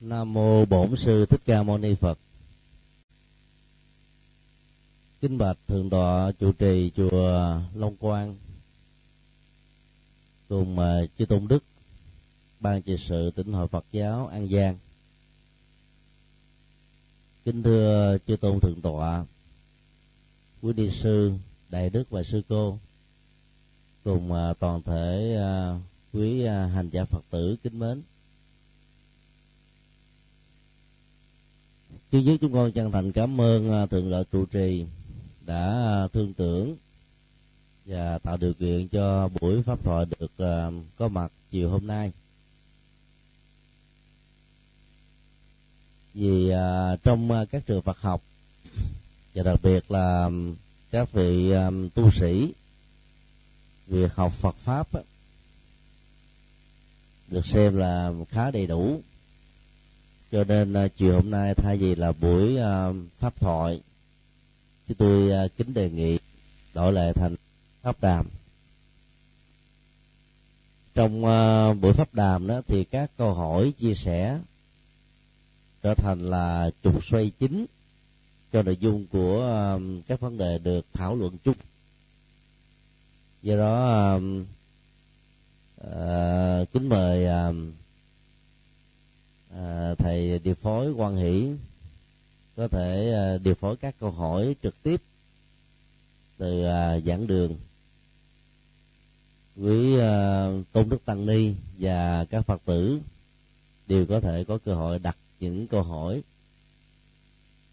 Nam mô Bổn sư Thích Ca Mâu Ni Phật. Kính bạch thượng tọa chủ trì chùa Long Quang cùng chư tôn đức ban trị sự tỉnh hội Phật giáo An Giang. Kính thưa chư tôn thượng tọa, quý ni sư, đại đức và sư cô cùng toàn thể à, quý à, hành giả Phật tử kính mến. Trước nhất chúng con chân thành cảm ơn à, thượng lợi trụ trì đã à, thương tưởng và tạo điều kiện cho buổi pháp thoại được à, có mặt chiều hôm nay. Vì trong các trường Phật học và đặc biệt là các vị tu sĩ việc học Phật pháp được xem là khá đầy đủ cho nên uh, chiều hôm nay thay vì là buổi uh, pháp thoại thì tôi uh, kính đề nghị đổi lại thành pháp đàm. Trong uh, buổi pháp đàm đó thì các câu hỏi chia sẻ trở thành là trục xoay chính cho nội dung của uh, các vấn đề được thảo luận chung. Do đó uh, uh, kính mời uh, À, thầy điều phối quan hỷ có thể à, điều phối các câu hỏi trực tiếp từ à, giảng đường quý tôn đức tăng ni và các phật tử đều có thể có cơ hội đặt những câu hỏi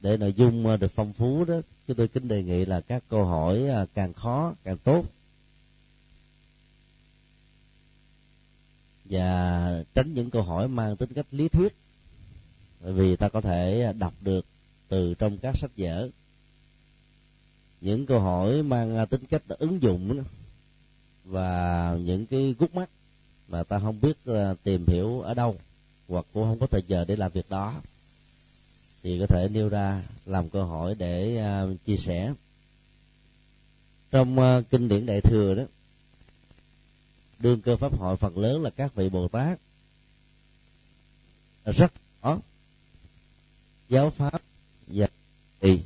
để nội dung được phong phú đó. Chúng tôi kính đề nghị là các câu hỏi càng khó, càng tốt. Và tránh những câu hỏi mang tính cách lý thuyết. Bởi vì ta có thể đọc được từ trong các sách vở. Những câu hỏi mang tính cách ứng dụng và những cái gút mắt mà ta không biết à, tìm hiểu ở đâu, hoặc cũng không có thời giờ để làm việc đó, thì có thể nêu ra làm câu hỏi để à, chia sẻ. Trong à, kinh điển đại thừa đó đương cơ pháp hội phần lớn là các vị bồ tát. À, rất rõ giáo pháp và thì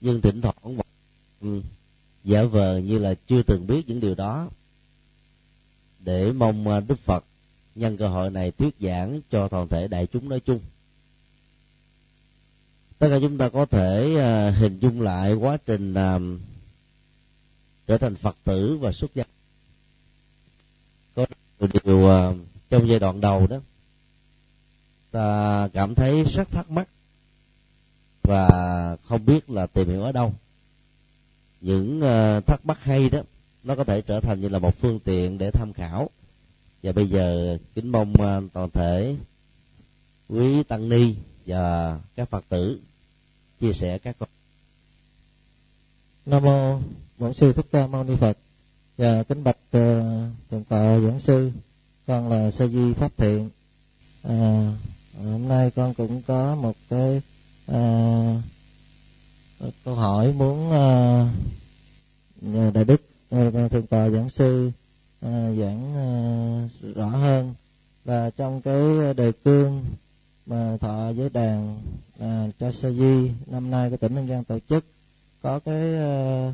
nhưng thỉnh thoảng vẫn giả vờ như là chưa từng biết những điều đó. Để mong à, đức phật nhân cơ hội này thuyết giảng cho toàn thể đại chúng nói chung. Tất cả chúng ta có thể à, hình dung lại quá trình trở thành phật tử và xuất gia có điều uh, trong giai đoạn đầu đó ta cảm thấy rất thắc mắc và không biết là tìm hiểu ở đâu. Những uh, thắc mắc hay đó nó có thể trở thành như là một phương tiện để tham khảo. Và bây giờ kính mong uh, toàn thể quý tăng ni và các phật tử chia sẻ các con. Nam mô bổn sư thích ca mâu ni phật và kính bạch ờ, thượng tọa giảng sư con là sa di pháp thiện. À, hôm nay con cũng có một cái à, câu hỏi muốn à, nhờ đại đức à, à, thượng tọa giảng sư à, giảng à, rõ hơn. Là trong cái đề cương mà thọ giới đàn à, cho sa di năm nay của tỉnh an giang tổ chức có cái à,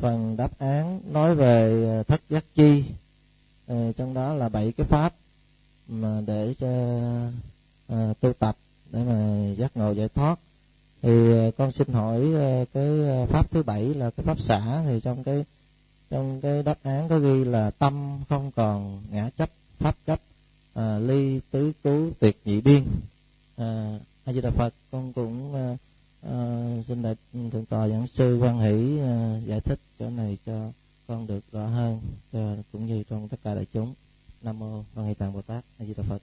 phần đáp án nói về ờ, thất giác chi. Ờ, trong đó là bảy cái pháp mà để cho à, tu tập để mà giác ngộ giải thoát. Thì con xin hỏi cái pháp thứ bảy là cái pháp xả. Thì trong cái trong cái đáp án có ghi là tâm không còn ngã chấp pháp chấp à, ly tứ cứu tuyệt nhị biên. À, a di đà phật con cũng à, à, xin đại thượng tọa giảng sư quan hỷ à, giải thích chỗ này cho con được rõ hơn cho, cũng như trong tất cả đại chúng. Nam mô quan hỷ tạng bồ tát a di đà phật.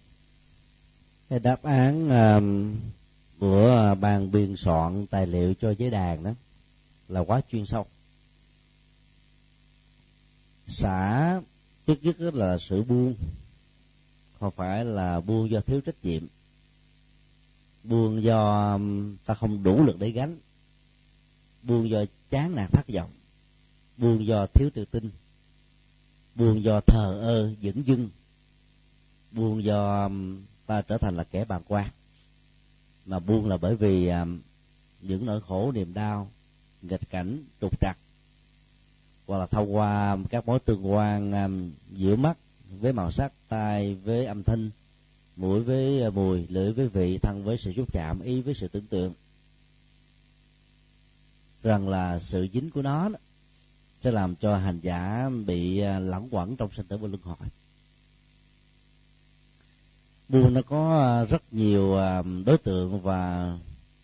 Cái đáp án uh, của ban biên soạn tài liệu cho giới đàn đó là quá chuyên sâu. Xã trước nhất là sự buông không phải là buông do thiếu trách nhiệm buông do um, ta không đủ lực để gánh. Buông do chán nản thất vọng. Buông do thiếu tự tin. Buông do thờ ơ dững dưng. Buông do um, ta trở thành là kẻ bàng quan. Mà buông là bởi vì um, những nỗi khổ, niềm đau, nghịch cảnh, trục trặc, hoặc là thông qua các mối tương quan giữa mắt với màu sắc, tai với âm thanh mũi với à, mùi lưỡi với vị thân với sự xúc chạm ý với sự tưởng tượng. Rằng là sự dính của nó sẽ làm cho hành giả bị à, lẳng quẩn trong sinh tử và luân hồi. Buôn nó có à, rất nhiều à, đối tượng và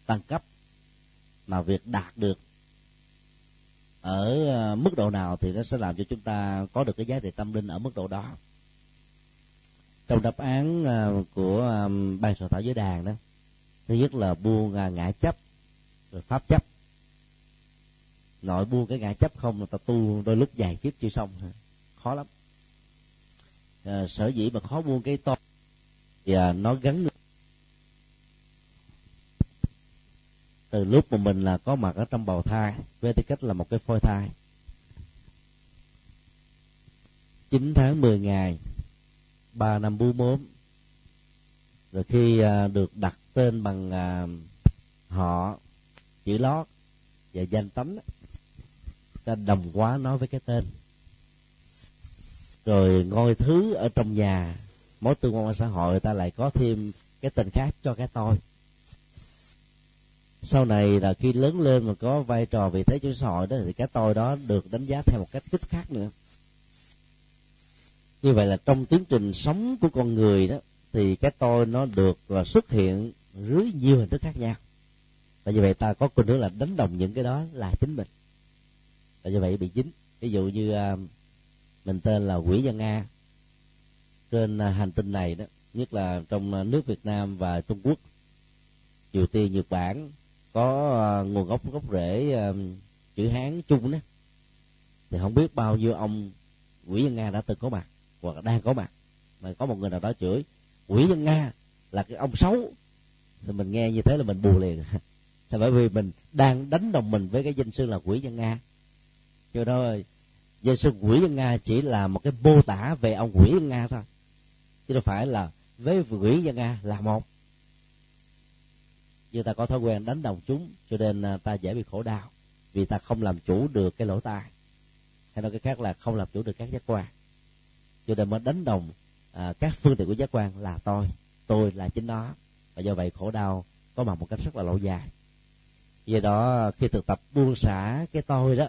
tăng cấp mà việc đạt được ở mức độ nào thì nó sẽ làm cho chúng ta có được cái giá trị tâm linh ở mức độ đó trong đáp án ờ, của ban soạn thảo giới đàn đó thứ nhất là buông à, ngã chấp rồi pháp chấp. Nội buông cái ngã chấp không là ta tu đôi lúc dài kiếp chưa xong. Khó lắm. À, sở dĩ mà khó buông cái to thì à, nó gắn từ lúc mà mình là có mặt ở trong bào thai với tư cách là một cái phôi thai. 9 tháng 10 ngày ba năm 44 rồi khi à, được đặt tên bằng à, họ chữ lót và danh tánh ta đồng hóa nói với cái tên. Rồi ngôi thứ ở trong nhà mối tương quan xã hội ta lại có thêm cái tên khác cho cái tôi. Sau này là khi lớn lên mà có vai trò vị thế trong xã hội đó thì cái tôi đó được đánh giá theo một cách kích khác nữa như vậy là trong tiến trình sống của con người đó, thì cái tôi nó được là xuất hiện dưới nhiều hình thức khác nhau. Tại vì vậy ta có khuynh hướng là đánh đồng những cái đó là chính mình. Tại vì vậy bị dính. Ví dụ như à, mình tên là quỷ dân nga trên à, hành tinh này đó, nhất là trong à, nước việt nam và trung quốc, triều tiên, nhật bản có nguồn gốc gốc rễ chữ hán chung đó. Thì không biết bao nhiêu ông quỷ dân nga đã từng có mặt hoặc đang có mặt. Mà có một người nào đó chửi, quỷ dân nga là cái ông xấu. Thì mình nghe như thế là mình buồn liền. Thì bởi vì mình đang đánh đồng mình với cái danh xưng là quỷ dân nga. Cho đó danh xưng quỷ dân nga chỉ là một cái mô tả về ông quỷ dân nga thôi. Chứ đâu phải là với quỷ dân nga là một. Như ta có thói quen đánh đồng chúng, cho nên à, ta dễ bị khổ đau vì ta không làm chủ được cái lỗ tai. Hay nói cái khác là không làm chủ được các giác quan cho nên mới đánh đồng à, các phương tiện của giác quan là tôi tôi là chính nó. Và do vậy khổ đau có mặt một cách rất là lâu dài. Do đó khi thực tập buông xả cái tôi đó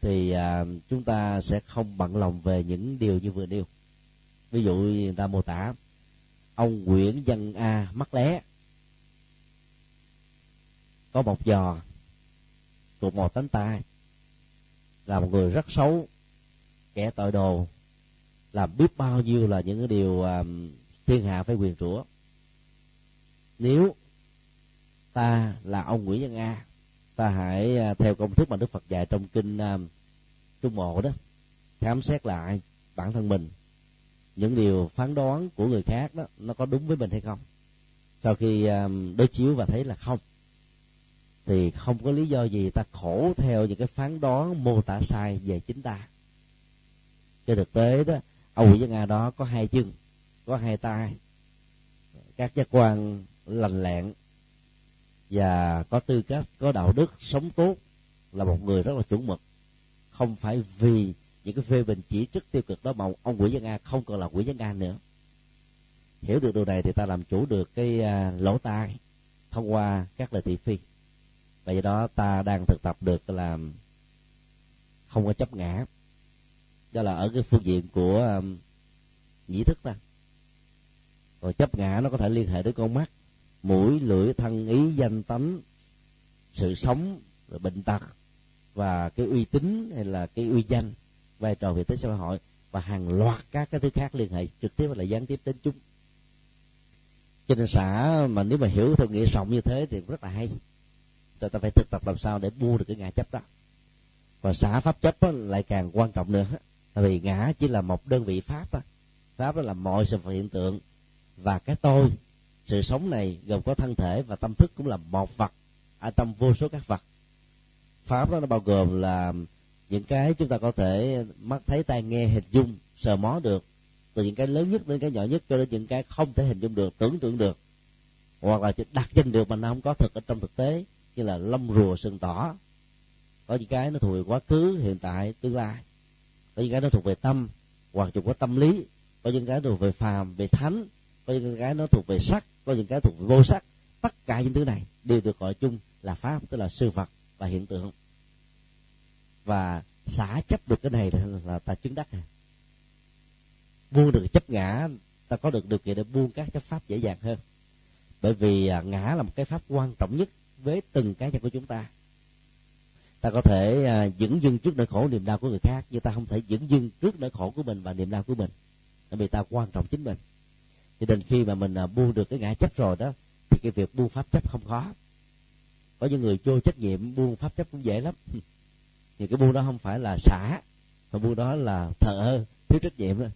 thì à, chúng ta sẽ không bận lòng về những điều như vừa nêu. Ví dụ người ta mô tả ông nguyễn văn a mắc lé. Có một giò thuộc một tánh tai là một người rất xấu kẻ tội đồ làm biết bao nhiêu là những cái điều um, thiên hạ phải quyền rủa. Nếu ta là ông nguyễn văn a ta hãy uh, theo công thức mà đức phật dạy trong kinh um, trung bộ đó khám xét lại bản thân mình những điều phán đoán của người khác đó nó có đúng với mình hay không? Sau khi um, đối chiếu và thấy là không thì không có lý do gì ta khổ theo những cái phán đoán mô tả sai về chính ta. Trên thực tế đó ông Nguyễn Văn Nga đó có hai chân có hai tay. Các giác quan lành lẹn và có tư cách có đạo đức sống tốt là một người rất là chuẩn mực. Không phải vì những cái phê bình chỉ trích tiêu cực đó mà ông Nguyễn Văn Nga không còn là Nguyễn Văn Nga nữa. Hiểu được điều này thì ta làm chủ được cái uh, lỗ tai thông qua các lời thị phi. Và do đó ta đang thực tập được là không có chấp ngã đó là ở cái phương diện của um, nhĩ thức ta. Còn chấp ngã nó có thể liên hệ đến con mắt mũi lưỡi thân ý danh tánh sự sống rồi bệnh tật và cái uy tín hay là cái uy danh vai trò vị thế xã hội và hàng loạt các cái thứ khác liên hệ trực tiếp hay là gián tiếp đến chúng. Cho nên xã mà nếu mà hiểu theo nghĩa rộng như thế thì rất là hay. Rồi ta phải thực tập làm sao để buông được cái ngã chấp đó. Và xã pháp chấp lại càng quan trọng nữa tại vì ngã chỉ là một đơn vị pháp á, pháp đó là mọi sự hiện tượng. Và cái tôi sự sống này gồm có thân thể và tâm thức cũng là một vật à, ở trong vô số các vật. Pháp đó nó bao gồm là những cái chúng ta có thể mắt thấy tai nghe hình dung sờ mó được. Từ những cái lớn nhất đến cái nhỏ nhất cho đến những cái không thể hình dung được tưởng tượng được. Hoặc là đặt danh được mà nó không có thực ở trong thực tế như là lông rùa sừng tỏ. Có những cái nó thuộc về quá khứ hiện tại tương lai có những cái nó thuộc về tâm, hoặc thuộc có tâm lý, có những cái thuộc về phàm, về thánh, có những cái nó thuộc về sắc, có những cái thuộc về vô sắc. Tất cả những thứ này đều được gọi chung là pháp, tức là sư vật và hiện tượng. Và xả chấp được cái này là ta chứng đắc à. buông được chấp ngã, ta có được điều kiện để buông các chấp pháp dễ dàng hơn. Bởi vì à, ngã là một cái pháp quan trọng nhất với từng cá nhân của chúng ta ta có thể à, dững dưng trước nỗi khổ niềm đau của người khác, nhưng ta không thể dững dưng trước nỗi khổ của mình và niềm đau của mình. Bởi vì ta quan trọng chính mình. Cho nên khi mà mình à, buông được cái ngã chấp rồi đó, thì cái việc buông pháp chấp không khó. Có những người vô trách nhiệm buông pháp chấp cũng dễ lắm. Thì cái buông đó không phải là xả, mà buông đó là thờ ơ thiếu trách nhiệm thôi.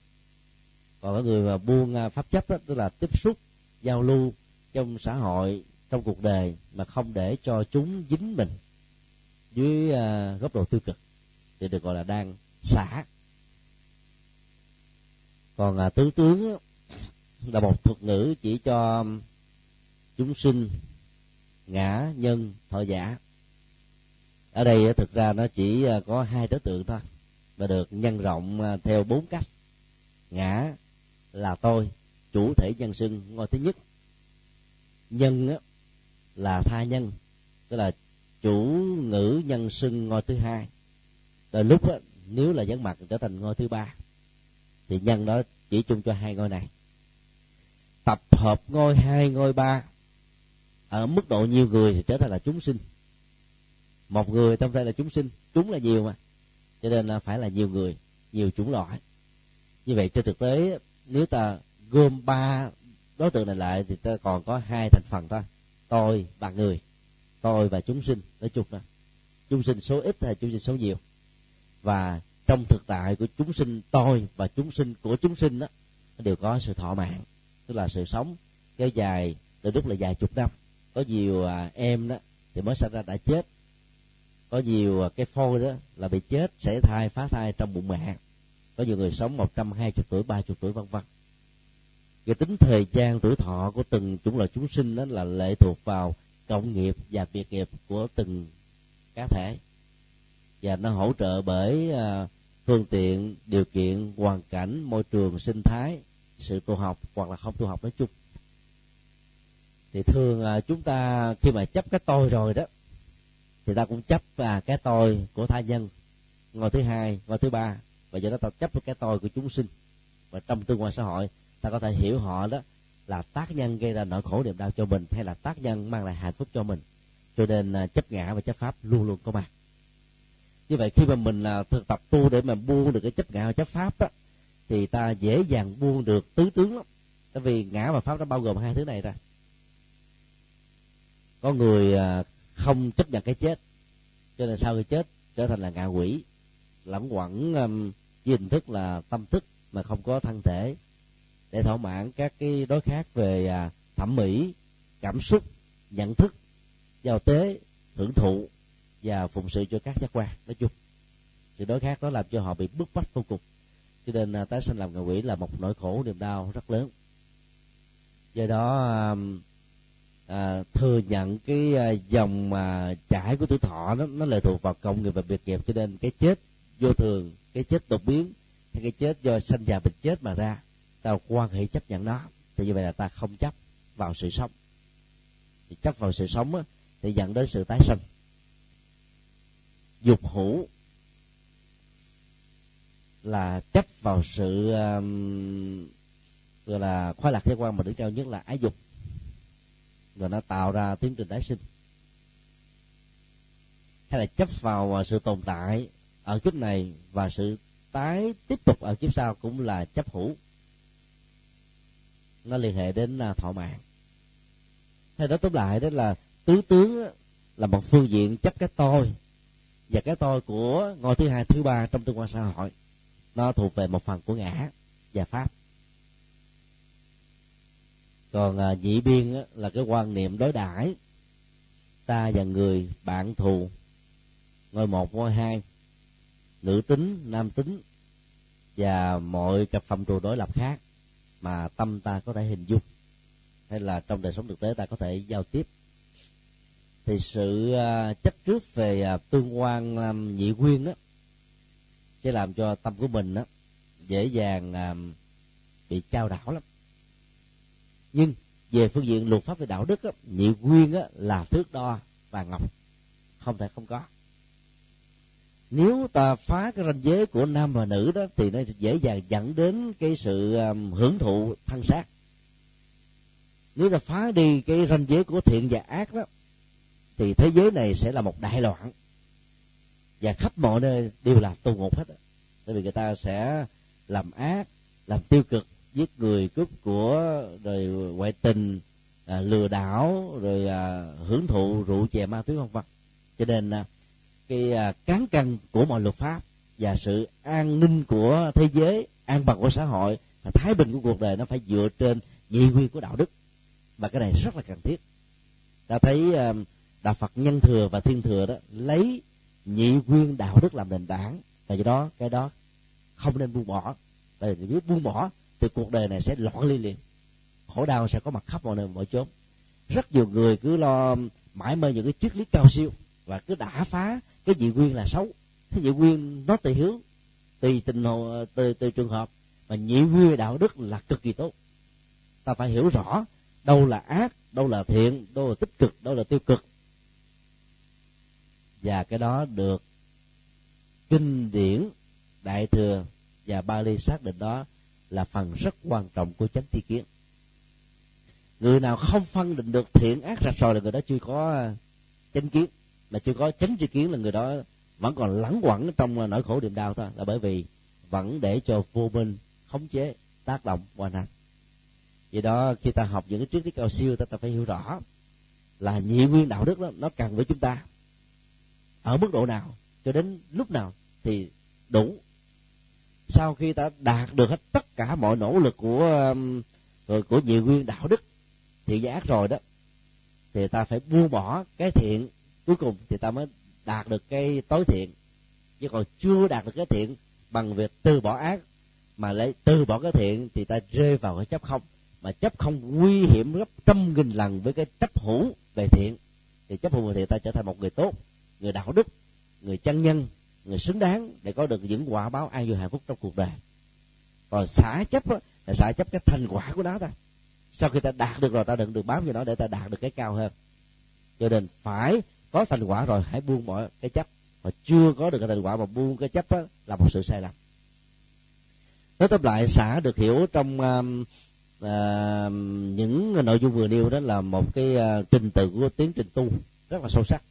Còn có người mà buông à, pháp chấp đó, tức là tiếp xúc, giao lưu trong xã hội, trong cuộc đời mà không để cho chúng dính mình dưới uh, góc độ tiêu cực thì được gọi là đang xả. Còn uh, tứ tướng là một thuật ngữ chỉ cho chúng sinh ngã nhân thọ giả. Ở đây thực ra nó chỉ à, có hai đối tượng thôi và được nhân rộng theo bốn cách. Ngã là tôi chủ thể nhân sinh ngôi thứ nhất. Nhân là tha nhân tức là chủ ngữ nhân xưng ngôi thứ hai. Rồi lúc đó, nếu là vắng mặt trở thành ngôi thứ ba thì nhân đó chỉ chung cho hai ngôi này. Tập hợp ngôi hai ngôi ba ở mức độ nhiều người thì trở thành là chúng sinh. Một người trong đây là chúng sinh chúng là nhiều mà. Cho nên là phải là nhiều người nhiều chủng loại. Như vậy trên thực tế nếu ta gom ba đối tượng này lại thì ta còn có hai thành phần thôi. Tôi và người tôi và chúng sinh nói chung đó. Chúng sinh số ít hay chúng sinh số nhiều? Và trong thực tại của chúng sinh tôi và chúng sinh của chúng sinh đó đều có sự thọ mạng tức là sự sống kéo dài từ lúc là vài chục năm. Có nhiều à, em đó thì mới sinh ra đã chết. Có nhiều à, cái phôi đó là bị chết sẻ thai phá thai trong bụng mẹ. Có nhiều người sống một trăm hai chục tuổi ba chục tuổi vân vân. Cái tính thời gian tuổi thọ của từng chủng loại chúng sinh đó là lệ thuộc vào cộng nghiệp và biệt nghiệp của từng cá thể. Và nó hỗ trợ bởi à, phương tiện điều kiện hoàn cảnh môi trường sinh thái sự tu học hoặc là không tu học nói chung. Thì thường chúng ta khi mà chấp cái tôi rồi đó thì ta cũng chấp uh, cái tôi của tha nhân. Ngôi thứ hai ngôi thứ ba. Và do đó ta chấp cái tôi của chúng sinh. Và trong tương quan xã hội ta có thể hiểu họ đó là tác nhân gây ra nỗi khổ niềm đau cho mình hay là tác nhân mang lại hạnh phúc cho mình. Cho nên à, chấp ngã và chấp pháp luôn luôn có mặt. Như vậy khi mà mình là thực tập tu để mà buông được cái chấp ngã và chấp pháp đó thì ta dễ dàng buông được tứ tướng lắm. Tại vì ngã và pháp nó bao gồm hai thứ này ra. Có người à, không chấp nhận cái chết cho nên sau khi chết trở thành là ngạ quỷ lẫn quẩn um, với hình thức là tâm thức mà không có thân thể để thỏa mãn các cái đối khác về à, thẩm mỹ cảm xúc nhận thức giao tế hưởng thụ và phụng sự cho các giác quan. Nói chung sự đối khác đó làm cho họ bị bức bách vô cùng. Cho nên à, tái sinh làm ngạ quỷ là một nỗi khổ niềm đau rất lớn. Do đó à, thừa nhận cái à, dòng mà trải của tuổi thọ đó nó lệ thuộc vào công nghiệp và việc nghiệp. Cho nên cái chết vô thường cái chết đột biến hay cái chết do sanh già bệnh chết mà ra ta quan hệ chấp nhận nó thì như vậy là ta không chấp vào sự sống. Thì chấp vào sự sống á, thì dẫn đến sự tái sinh. Dục hữu là chấp vào sự um, gọi là khoái lạc thế quan mà đỉnh cao nhất là ái dục. Và nó tạo ra tiến trình tái sinh. Hay là chấp vào à, sự tồn tại ở kiếp này và sự tái tiếp tục ở kiếp sau cũng là chấp hữu nó liên hệ đến à, thọ mạng. Hay đó tóm lại đó là tứ tướng là một phương diện chấp cái tôi và cái tôi của ngôi thứ hai thứ ba trong tương quan xã hội. Nó thuộc về một phần của ngã và pháp. Còn à, nhị biên á, là cái quan niệm đối đãi ta và người bạn thù ngôi một ngôi hai nữ tính nam tính và mọi cặp phạm trù đối lập khác mà tâm ta có thể hình dung hay là trong đời sống thực tế ta có thể giao tiếp thì sự à, chấp trước về à, tương quan à, nhị quyên đó sẽ làm cho tâm của mình đó dễ dàng bị trao đảo lắm. Nhưng về phương diện luật pháp về đạo đức á, nhị quyên á, là thước đo và ngọc không thể không có nếu ta phá cái ranh giới của nam và nữ đó thì nó dễ dàng dẫn đến cái sự um, hưởng thụ thân xác. Nếu ta phá đi cái ranh giới của thiện và ác đó thì thế giới này sẽ là một đại loạn. Và khắp mọi nơi đều là tù ngục hết đó. tại vì người ta sẽ làm ác làm tiêu cực giết người cướp của rồi ngoại tình à, lừa đảo rồi à, hưởng thụ rượu chè ma túy vân vân. Cho nên à, cái à, cán cân của mọi luật pháp và sự an ninh của thế giới, an bằng của xã hội và thái bình của cuộc đời nó phải dựa trên nhị quy của đạo đức. Và cái này rất là cần thiết. Ta thấy à, đạo phật nhân thừa và thiên thừa đó lấy nhị quyên đạo đức làm nền tảng và do đó, cái đó không nên buông bỏ. Tại vì biết buông bỏ thì cuộc đời này sẽ loạn ly liền. Khổ đau sẽ có mặt khắp mọi nơi, mọi chốn. Rất nhiều người cứ lo mãi mê những cái triết lý cao siêu và cứ đả phá cái dị nguyên là xấu. Cái dị nguyên nó tùy hướng tùy tình hồ tùy, tùy trường hợp. Mà nhị nguyên đạo đức là cực kỳ tốt. Ta phải hiểu rõ đâu là ác đâu là thiện đâu là tích cực đâu là tiêu cực. Và cái đó được kinh điển đại thừa và ba ly xác định đó là phần rất quan trọng của chánh tri kiến. Người nào không phân định được thiện ác rạch ròi là người đó chưa có chánh kiến mà chưa có chánh tri kiến là người đó vẫn còn lẳng quẩn trong nỗi khổ niềm đau thôi. Là bởi vì vẫn để cho vô minh khống chế tác động hoàn hành. vì đó khi ta học những cái triết lý cao siêu ta, ta phải hiểu rõ là nhị nguyên đạo đức đó nó cần với chúng ta. Ở mức độ nào cho đến lúc nào thì đủ. Sau khi ta đạt được hết tất cả mọi nỗ lực của um, của, của nhị nguyên đạo đức thiện giác rồi đó thì ta phải buông bỏ cái thiện cuối cùng thì ta mới đạt được cái tối thiện. Chứ còn chưa đạt được cái thiện bằng việc từ bỏ ác mà lấy từ bỏ cái thiện thì ta rơi vào cái chấp không. Mà chấp không nguy hiểm gấp trăm nghìn lần với cái chấp hữu về thiện. Thì chấp hữu về thiện ta trở thành một người tốt người đạo đức người chân nhân người xứng đáng để có được những quả báo an vui hạnh phúc trong cuộc đời. Còn xả chấp á, là xả chấp cái thành quả của nó ta. Sau khi ta đạt được rồi ta đừng được bám vào nó để ta đạt được cái cao hơn. Cho nên phải có thành quả rồi hãy buông bỏ cái chấp. Mà chưa có được cái thành quả mà buông cái chấp đó, là một sự sai lầm. Nói tóm lại xả được hiểu trong uh, uh, những nội dung vừa nêu đó là một cái uh, trình tự của tiến trình tu rất là sâu sắc.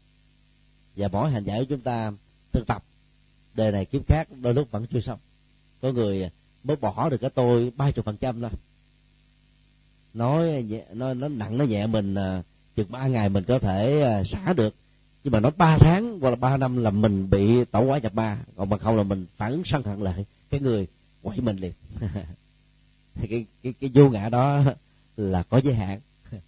Và mỗi hành giả của chúng ta thực tập đề này kiếp khác đôi lúc vẫn chưa xong. Có người mới bỏ được cái tôi ba chục phần trăm thôi. Nói nhẹ, nó nó nặng nó nhẹ mình uh, chừng ba ngày mình có thể uh, xả được nhưng mà nó ba tháng hoặc là ba năm là mình bị tẩu quả nhập ba còn mà không là mình phản ứng sân hận lại, cái người quậy mình liền. Cái cái cái vô ngã đó là có giới hạn.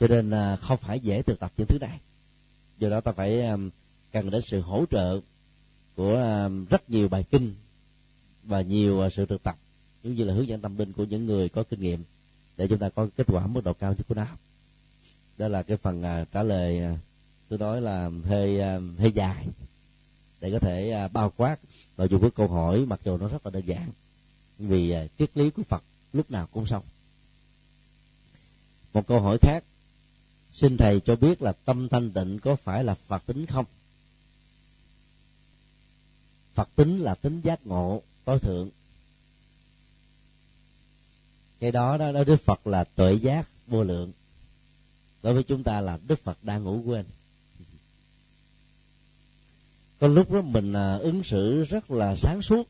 Cho nên à, không phải dễ thực tập những thứ này. Do đó ta phải à, cần đến sự hỗ trợ của à, rất nhiều bài kinh và nhiều sự thực tập, giống như là hướng dẫn tâm linh của những người có kinh nghiệm để chúng ta có kết quả mức độ cao nhất của nó đó là cái phần uh, trả lời uh, tôi nói là hơi uh, hơi dài để có thể uh, bao quát. Nội dung của câu hỏi mặc dù nó rất là đơn giản vì uh, triết lý của Phật lúc nào cũng xong. Một câu hỏi khác xin thầy cho biết là tâm thanh tịnh có phải là phật tính không? Phật tính là tính giác ngộ tối thượng. Cái đó đó, đó đức phật là tuệ giác vô lượng đối với chúng ta là đức phật đang ngủ quên. Có lúc đó mình à, ứng xử rất là sáng suốt.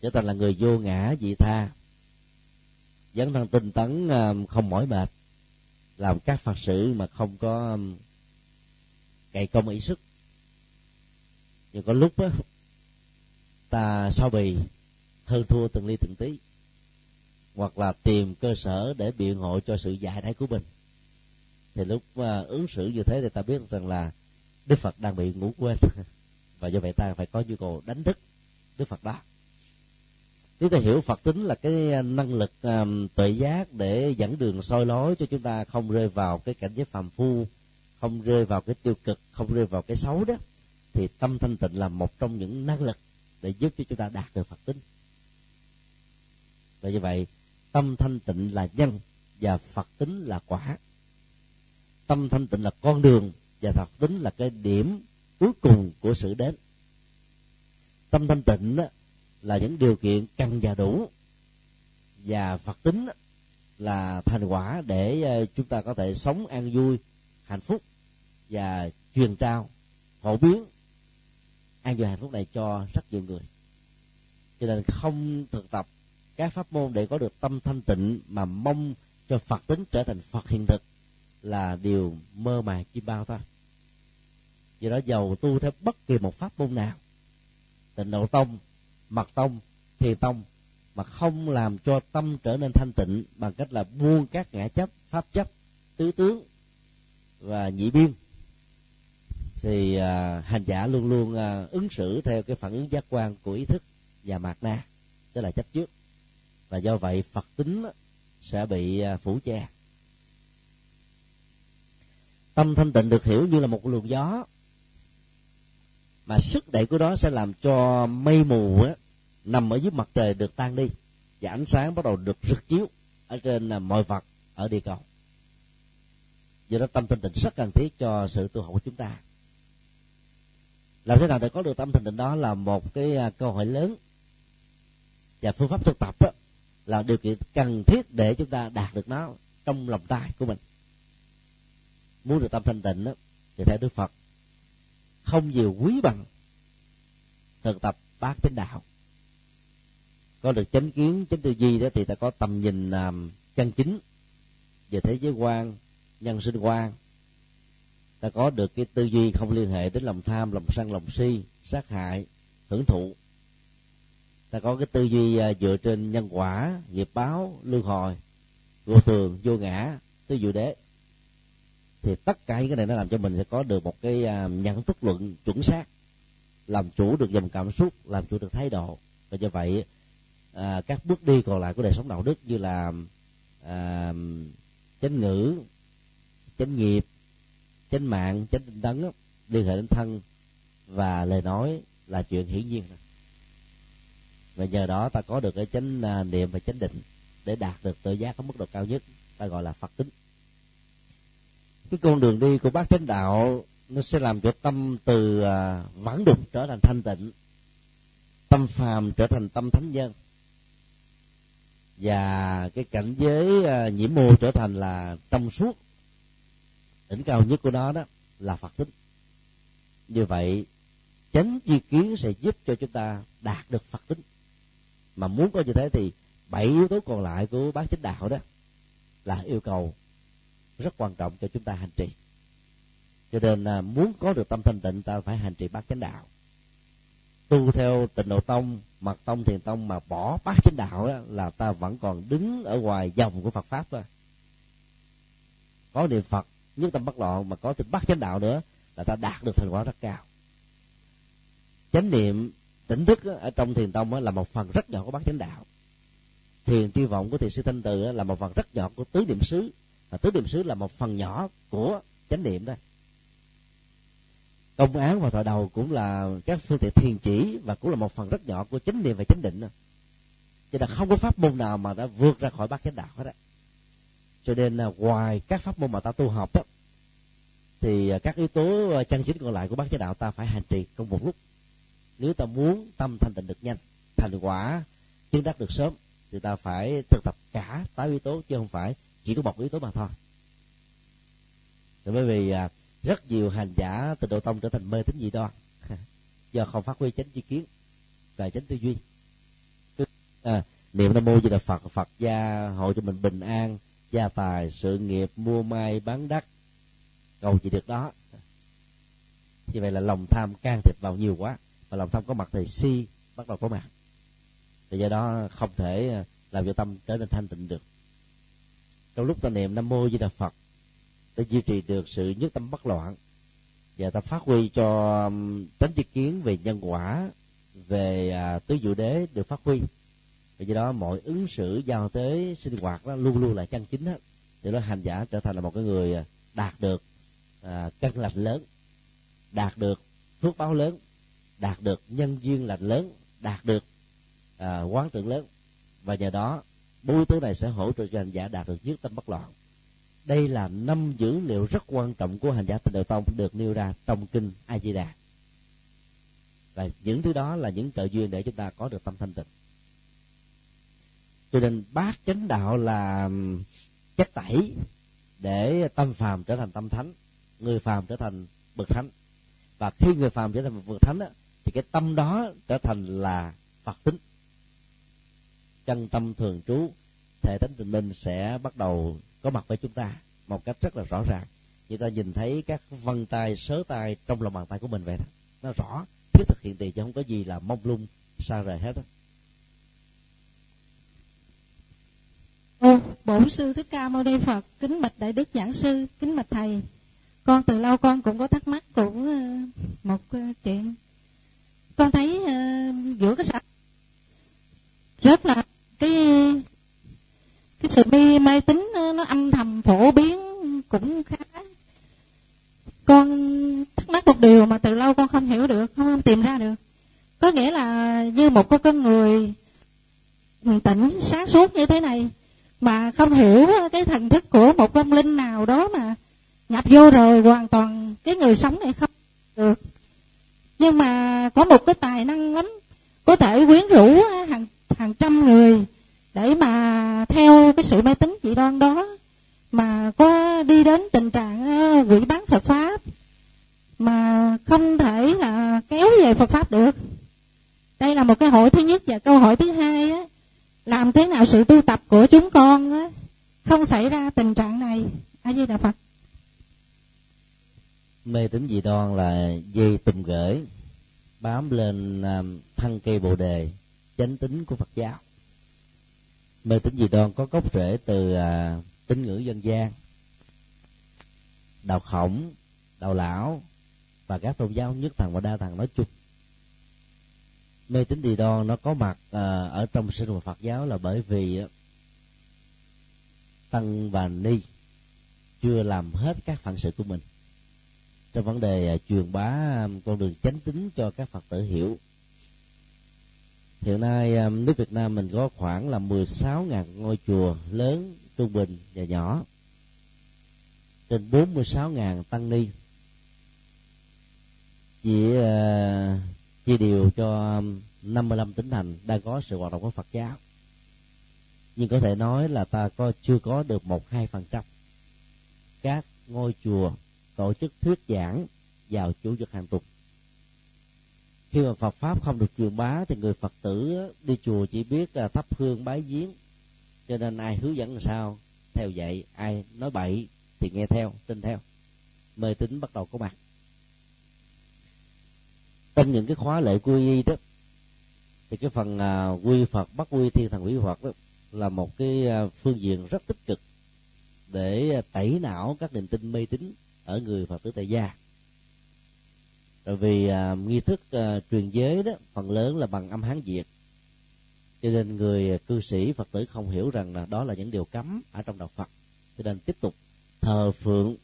Trở thành là người vô ngã dị tha. Dấn thân tinh tấn à, không mỏi mệt. Làm các phật sự mà không có à, cày công ý sức. Nhưng có lúc đó ta sao bì, hơn thua từng ly từng tí hoặc là tìm cơ sở để biện hộ cho sự giải đãi của mình. Thì lúc mà ứng xử như thế thì ta biết rằng là đức phật đang bị ngủ quên. Và do vậy ta phải có nhu cầu đánh thức đức phật đó. Nếu ta hiểu phật tính là cái năng lực um, tuệ giác để dẫn đường soi lối cho chúng ta không rơi vào cái cảnh giới phàm phu không rơi vào cái tiêu cực không rơi vào cái xấu đó thì tâm thanh tịnh là một trong những năng lực để giúp cho chúng ta đạt được phật tính. Và như vậy tâm thanh tịnh là nhân và phật tính là quả. Tâm thanh tịnh là con đường và phật tính là cái điểm cuối cùng của sự đến. Tâm thanh tịnh là những điều kiện cần và đủ. Và phật tính là thành quả để ờ, chúng ta có thể sống an vui, hạnh phúc và truyền trao, phổ biến. An vui hạnh phúc này cho rất nhiều người. Cho nên không thực tập các pháp môn để có được tâm thanh tịnh mà mong cho phật tính trở thành phật hiện thực là điều mơ màng chi bao thôi do đó giàu tu theo bất kỳ một pháp môn nào. Tịnh độ tông mật tông thiền tông mà không làm cho tâm trở nên thanh tịnh bằng cách là buông các ngã chấp pháp chấp tứ tướng và nhị biên. Thì à, hành giả luôn luôn à, ứng xử theo cái phản ứng giác quan của ý thức và mạt na tức là chấp trước và do vậy phật tính sẽ bị à, phủ che. Tâm thanh tịnh được hiểu như là một luồng gió mà sức đẩy của nó sẽ làm cho mây mù á, nằm ở dưới mặt trời được tan đi và ánh sáng bắt đầu được rực chiếu ở trên là mọi vật ở địa cầu. Do đó tâm thanh tịnh rất cần thiết cho sự tu học của chúng ta. Làm thế nào để có được tâm thanh tịnh đó là một cái à, câu hỏi lớn và phương pháp thực tập đó, là điều kiện cần thiết để chúng ta đạt được nó trong lòng tay của mình. Muốn được tâm thanh tịnh đó, thì theo đức phật không nhiều quý bằng thực tập bát chánh đạo. Có được chánh kiến chánh tư duy đó thì ta có tầm nhìn um, chân chính về thế giới quan nhân sinh quan. Ta có được cái tư duy không liên hệ đến lòng tham lòng sân lòng si sát hại hưởng thụ ta có cái tư duy à, dựa trên nhân quả nghiệp báo luân hồi vô thường vô ngã tứ diệu đế. Thì tất cả những cái này nó làm cho mình sẽ có được một cái à, nhận thức luận chuẩn xác làm chủ được dòng cảm xúc làm chủ được thái độ. Và do vậy à, các bước đi còn lại của đời sống đạo đức như là à, chánh ngữ chánh nghiệp chánh mạng chánh tinh tấn liên hệ đến thân và lời nói là chuyện hiển nhiên và nhờ đó ta có được cái chánh à, niệm và chánh định để đạt được tự giác ở mức độ cao nhất, ta gọi là phật tính. Cái con đường đi của bác chánh đạo, nó sẽ làm cho tâm từ à, vắng đục trở thành thanh tịnh, tâm phàm trở thành tâm thánh nhân. Và cái cảnh giới à, nhiễm mô trở thành là trong suốt, đỉnh cao nhất của nó đó là phật tính. Như vậy, chánh chi kiến sẽ giúp cho chúng ta đạt được phật tính mà muốn có như thế thì bảy yếu tố còn lại của bát chánh đạo đó là yêu cầu rất quan trọng cho chúng ta hành trì. Cho nên là muốn có được tâm thanh tịnh ta phải hành trì bát chánh đạo. Tu theo tịnh độ tông mật tông thiền tông mà bỏ bát chánh đạo đó, là ta vẫn còn đứng ở ngoài dòng của phật pháp thôi. Có niệm phật nhất tâm bất loạn mà có thêm bát chánh đạo nữa là ta đạt được thành quả rất cao. Chánh niệm tỉnh thức ở trong thiền tông là một phần rất nhỏ của bát chánh đạo. Thiền tri vọng của thiền sư thanh từ là một phần rất nhỏ của tứ niệm xứ. Và tứ niệm xứ là một phần nhỏ của chánh niệm đó. Công án và thọ đầu cũng là các phương tiện thiền chỉ và cũng là một phần rất nhỏ của chánh niệm và chánh định đó. cho nên không có pháp môn nào mà đã vượt ra khỏi bát chánh đạo hết á. Cho nên là ngoài các pháp môn mà ta tu học đó, thì à, các yếu tố à, chân chính còn lại của bát chánh đạo ta phải hành trì trong một lúc nếu ta muốn tâm thanh tịnh được nhanh thành quả chứng đắc được sớm thì ta phải thực tập cả tám yếu tố chứ không phải chỉ có một yếu tố mà thôi. Bởi vì à, rất nhiều hành giả từ độ tông trở thành mê tín dị đoan do không phát huy chánh chi kiến và chánh tư duy. À, niệm nam mô di đà phật phật gia hộ cho mình bình an gia tài sự nghiệp mua may bán đắt cầu gì được đó. Như vậy là lòng tham can thiệp vào nhiều quá lòng tham có mặt thì si bắt đầu có mặt. Thì do đó không thể à, làm cho tâm trở nên thanh tịnh được. Trong lúc ta niệm nam mô di đà phật để duy trì được sự nhất tâm bất loạn và ta phát huy cho tránh tri kiến về nhân quả về à, tứ diệu đế được phát huy. Vì do đó mọi ứng xử giao tế sinh hoạt đó luôn luôn là chân chính hết thì đó hành giả trở thành là một cái người à, đạt được à, căn lành lớn đạt được phước báo lớn đạt được nhân duyên lành lớn đạt được à, quán tưởng lớn. Và nhờ đó bốn yếu tố này sẽ hỗ trợ cho hành giả đạt được nhất tâm bất loạn. Đây là năm dữ liệu rất quan trọng của hành giả tịnh độ tông được nêu ra trong kinh a di đà và những thứ đó là những trợ duyên để chúng ta có được tâm thanh tịnh. Cho nên bát chánh đạo là chất tẩy để tâm phàm trở thành tâm thánh người phàm trở thành bậc thánh. Và khi người phàm trở thành bậc thánh đó, thì cái tâm đó trở thành là phật tính. Chân tâm thường trú thể tánh tình minh sẽ bắt đầu có mặt với chúng ta một cách rất là rõ ràng. Như ta nhìn thấy các vân tay sớ tay trong lòng bàn tay của mình vậy đó. Nó rõ thiết thực hiện tiền chứ không có gì là mông lung xa rời hết đó. Ô, bổn sư thích ca mâu ni phật kính bạch đại đức giảng sư kính bạch thầy. Con từ lâu con cũng có thắc mắc của ờ, một ờ, chuyện con thấy uh, giữa cái xã rất là cái cái sự mê mê tín nó âm thầm phổ biến cũng khá. Con thắc mắc một điều mà từ lâu con không hiểu được không, không tìm ra được. Có nghĩa là như một cái con người tỉnh sáng suốt như thế này mà không hiểu cái thần thức của một vong linh nào đó mà nhập vô rồi hoàn toàn cái người sống này không được nhưng mà có một cái tài năng lắm. Có thể quyến rũ hàng hàng trăm người để mà theo cái sự mê tín dị đoan đó. Mà có đi đến tình trạng quỷ bán Phật pháp mà không thể là kéo về Phật pháp được. Đây là một cái hỏi thứ nhất và câu hỏi thứ hai, á, làm thế nào sự tu tập của chúng con, á, không xảy ra tình trạng này? A di đà phật mê tín dị đoan là dây tùm gửi, bám lên à, thân cây bồ đề, chánh tính của phật giáo. Mê tín dị đoan có gốc rễ từ à, tín ngữ dân gian, đạo khổng, đạo lão và các tôn giáo nhất thần và đa thần nói chung. Mê tín dị đoan nó có mặt à, ở trong sinh hoạt phật giáo là bởi vì tăng và ni chưa làm hết các phận sự của mình trong vấn đề à, truyền bá con đường chánh tính cho các phật tử hiểu. Hiện nay nước Việt Nam mình có khoảng là 16.000 ngôi chùa lớn trung bình và nhỏ. Trên 46.000 tăng ni. Chỉ à, uh, chia đều cho 55 tỉnh thành đang có sự hoạt động của Phật giáo. Nhưng có thể nói là ta có chưa có được một hai phần trăm các ngôi chùa tổ chức thuyết giảng vào chủ nhật hàng tuần. Khi mà Phật pháp không được truyền bá thì người Phật tử đi chùa chỉ biết là thắp hương bái giếng. Cho nên ai hướng dẫn làm sao, theo vậy ai nói bậy thì nghe theo, tin theo. Mê tín bắt đầu có mặt. Trong những cái khóa lệ quy y đó, thì cái phần à, quy phật, bắt quy thiên thần quý phật đó, là một cái à, phương diện rất tích cực để à, tẩy não các niềm tin mê tín ở người phật tử tại gia. Bởi vì à, nghi thức à, truyền giới đó phần lớn là bằng âm hán việt. Cho nên người à, cư sĩ phật tử không hiểu rằng là đó là những điều cấm ở trong đạo phật. Cho nên tiếp tục thờ phượng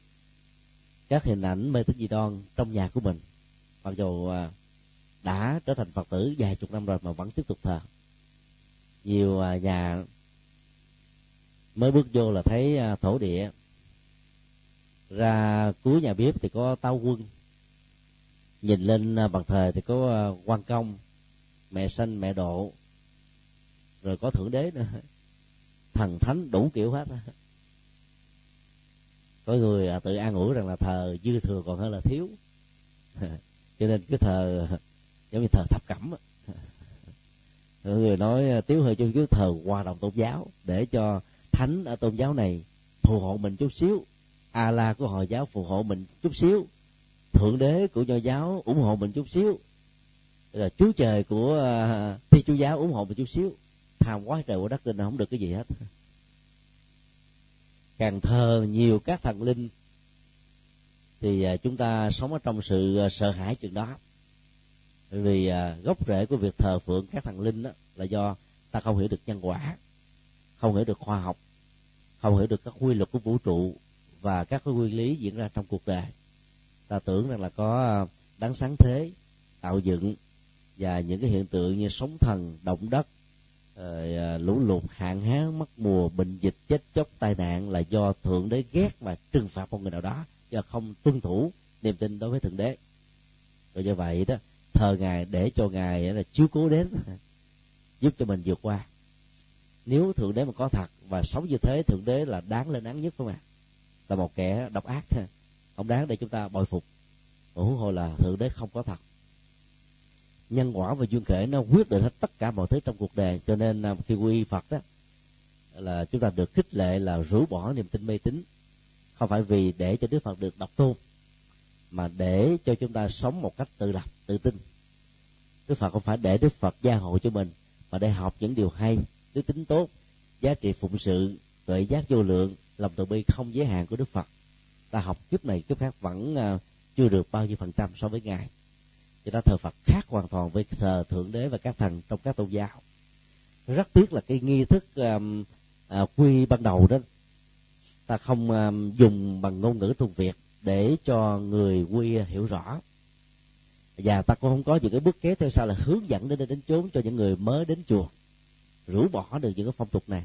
các hình ảnh mê tín dị đoan trong nhà của mình. Mặc dù à, đã trở thành phật tử vài chục năm rồi mà vẫn tiếp tục thờ. Nhiều à, nhà mới bước vô là thấy à, thổ địa ra cuối nhà bếp thì có tao quân. Nhìn lên à, bàn thờ thì có à, quan công, mẹ sanh mẹ độ rồi có thượng đế nữa. Thần thánh đủ kiểu hết có người à, tự an ủi rằng là thờ dư thừa còn hơn là thiếu. Cho nên cái thờ, giống như thờ thập cẩm Có người nói tiếu hơi chung cái thờ hòa đồng tôn giáo để cho thánh ở tôn giáo này phù hộ mình chút xíu a la của hồi giáo phù hộ mình chút xíu thượng đế của nho giáo ủng hộ mình chút xíu là chúa trời của uh, thi chúa giáo ủng hộ mình chút xíu. Tham quá trời của đất nên không được cái gì hết. Càng thờ nhiều các thần linh thì à, chúng ta sống ở trong sự à, sợ hãi chừng đó. Bởi vì gốc rễ của việc thờ phượng các thần linh đó là do ta không hiểu được nhân quả không hiểu được khoa học không hiểu được các quy luật của vũ trụ và các cái nguyên lý diễn ra trong cuộc đời. Ta tưởng rằng là có à, đáng sáng thế, tạo dựng và những cái hiện tượng như sóng thần, động đất, rồi à, lũ lụt, hạn hán, mất mùa, bệnh dịch, chết chóc, tai nạn là do thượng đế ghét và trừng phạt một người nào đó do không tuân thủ niềm tin đối với thượng đế. Rồi như vậy đó, thờ ngài để cho ngài là chiếu cố đến, giúp cho mình vượt qua. Nếu thượng đế mà có thật và sống như thế, thượng đế là đáng lên án nhất không ạ? Là một kẻ độc ác không đáng để chúng ta bồi phục. Huống hồ là thượng đế không có thật. Nhân quả và duyên khể nó quyết định hết tất cả mọi thứ trong cuộc đời, cho nên à, khi quy phật đó, là chúng ta được khích lệ là rũ bỏ niềm tin mê tín. Không phải vì để cho đức phật được độc tôn, mà để cho chúng ta sống một cách tự lập, tự tin. Đức phật không phải để đức phật gia hộ cho mình, mà để học những điều hay, đức tính tốt, giá trị phụng sự, tuệ giác vô lượng lòng từ bi không giới hạn của đức phật. Ta học kiếp này kiếp khác vẫn à, chưa được bao nhiêu phần trăm so với ngài. Cho đó thờ phật khác hoàn toàn với thờ thượng đế và các thần trong các tôn giáo. Rất tiếc là cái nghi thức um, uh, quy ban đầu đó ta không um, dùng bằng ngôn ngữ thuần việt để cho người quy hiểu rõ. Và ta cũng không có những cái bước kế theo sau là hướng dẫn đến đến chốn cho những người mới đến chùa rũ bỏ được những cái phong tục này.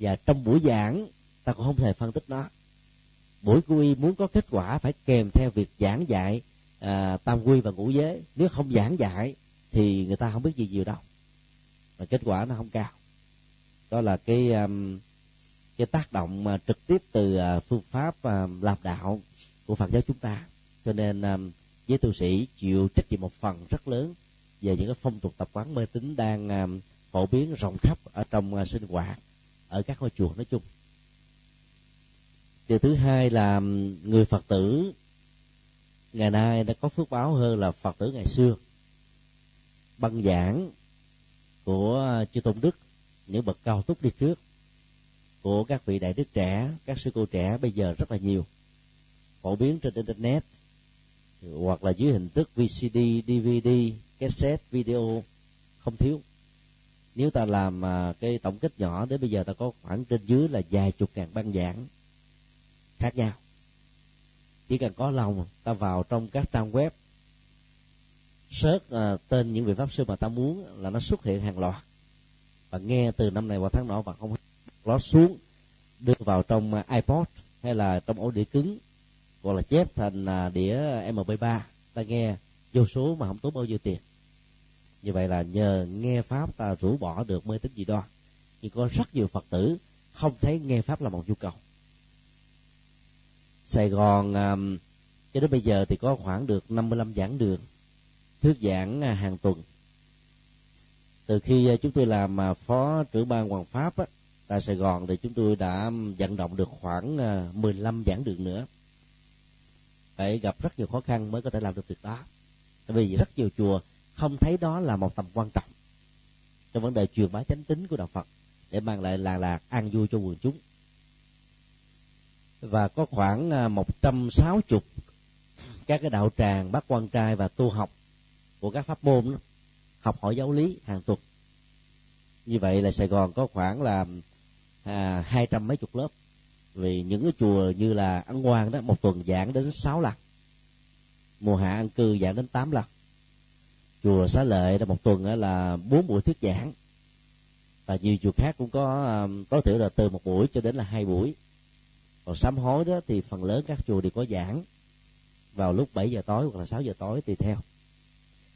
Và trong buổi giảng ta cũng không thể phân tích nó. Buổi quy muốn có kết quả phải kèm theo việc giảng dạy à, tam quy và ngũ giới. Nếu không giảng dạy thì người ta không biết gì nhiều đâu. Và kết quả nó không cao. Đó là cái um, cái tác động mà trực tiếp từ uh, phương pháp uh, làm đạo của phật giáo chúng ta. Cho nên à, um, với tu sĩ chịu trách nhiệm một phần rất lớn về những cái phong tục tập quán mê tín đang um, phổ biến rộng khắp ở trong uh, sinh hoạt ở các ngôi chùa nói chung điều thứ hai là người phật tử ngày nay đã có phước báo hơn là phật tử ngày xưa. Băng giảng của chư tôn đức những bậc cao túc đi trước của các vị đại đức trẻ các sư cô trẻ bây giờ rất là nhiều. Phổ biến trên internet hoặc là dưới hình thức VCD, DVD, cassette, video không thiếu. Nếu ta làm à, cái tổng kết nhỏ đến bây giờ ta có khoảng trên dưới là vài chục ngàn băng giảng khác nhau. Chỉ cần có lòng ta vào trong các trang web. Search uh, tên những vị pháp sư mà ta muốn là nó xuất hiện hàng loạt. Và nghe từ năm này qua tháng nọ và không lót xuống đưa vào trong à, iPod hay là trong ổ đĩa cứng gọi là chép thành à, đĩa mp3 ta nghe vô số mà không tốn bao nhiêu tiền. Như vậy là nhờ nghe pháp ta rũ bỏ được mê tín dị đoan. Nhưng có rất nhiều phật tử không thấy nghe pháp là một nhu cầu sài gòn um, cho đến bây giờ thì có khoảng được 55 giảng đường thuyết giảng à, hàng tuần. Từ khi à, chúng tôi làm phó trưởng ban hoàng pháp á, tại sài gòn thì chúng tôi đã vận động được khoảng 15 giảng đường nữa. Phải gặp rất nhiều khó khăn mới có thể làm được việc đó. Tại vì rất nhiều chùa không thấy đó là một tầm quan trọng trong vấn đề truyền bá chánh tính của đạo phật để mang lại lạc lạc an vui cho quần chúng và có khoảng à, một trăm sáu chục các cái đạo tràng bác quan trai và tu học của các pháp môn đó, học hỏi giáo lý hàng tuần. Như vậy là sài gòn có khoảng là à, hai trăm mấy chục lớp. Vì những cái chùa như là ăn quan đó một tuần giảng đến sáu lần. Mùa hạ ăn cư giảng đến tám lần. Chùa xá lợi là một tuần là bốn buổi thuyết giảng. Và nhiều chùa khác cũng có à, tối thiểu là từ một buổi cho đến là hai buổi còn sám hối đó thì phần lớn các chùa đều có giảng vào lúc 7 giờ tối hoặc là 6 giờ tối tùy theo.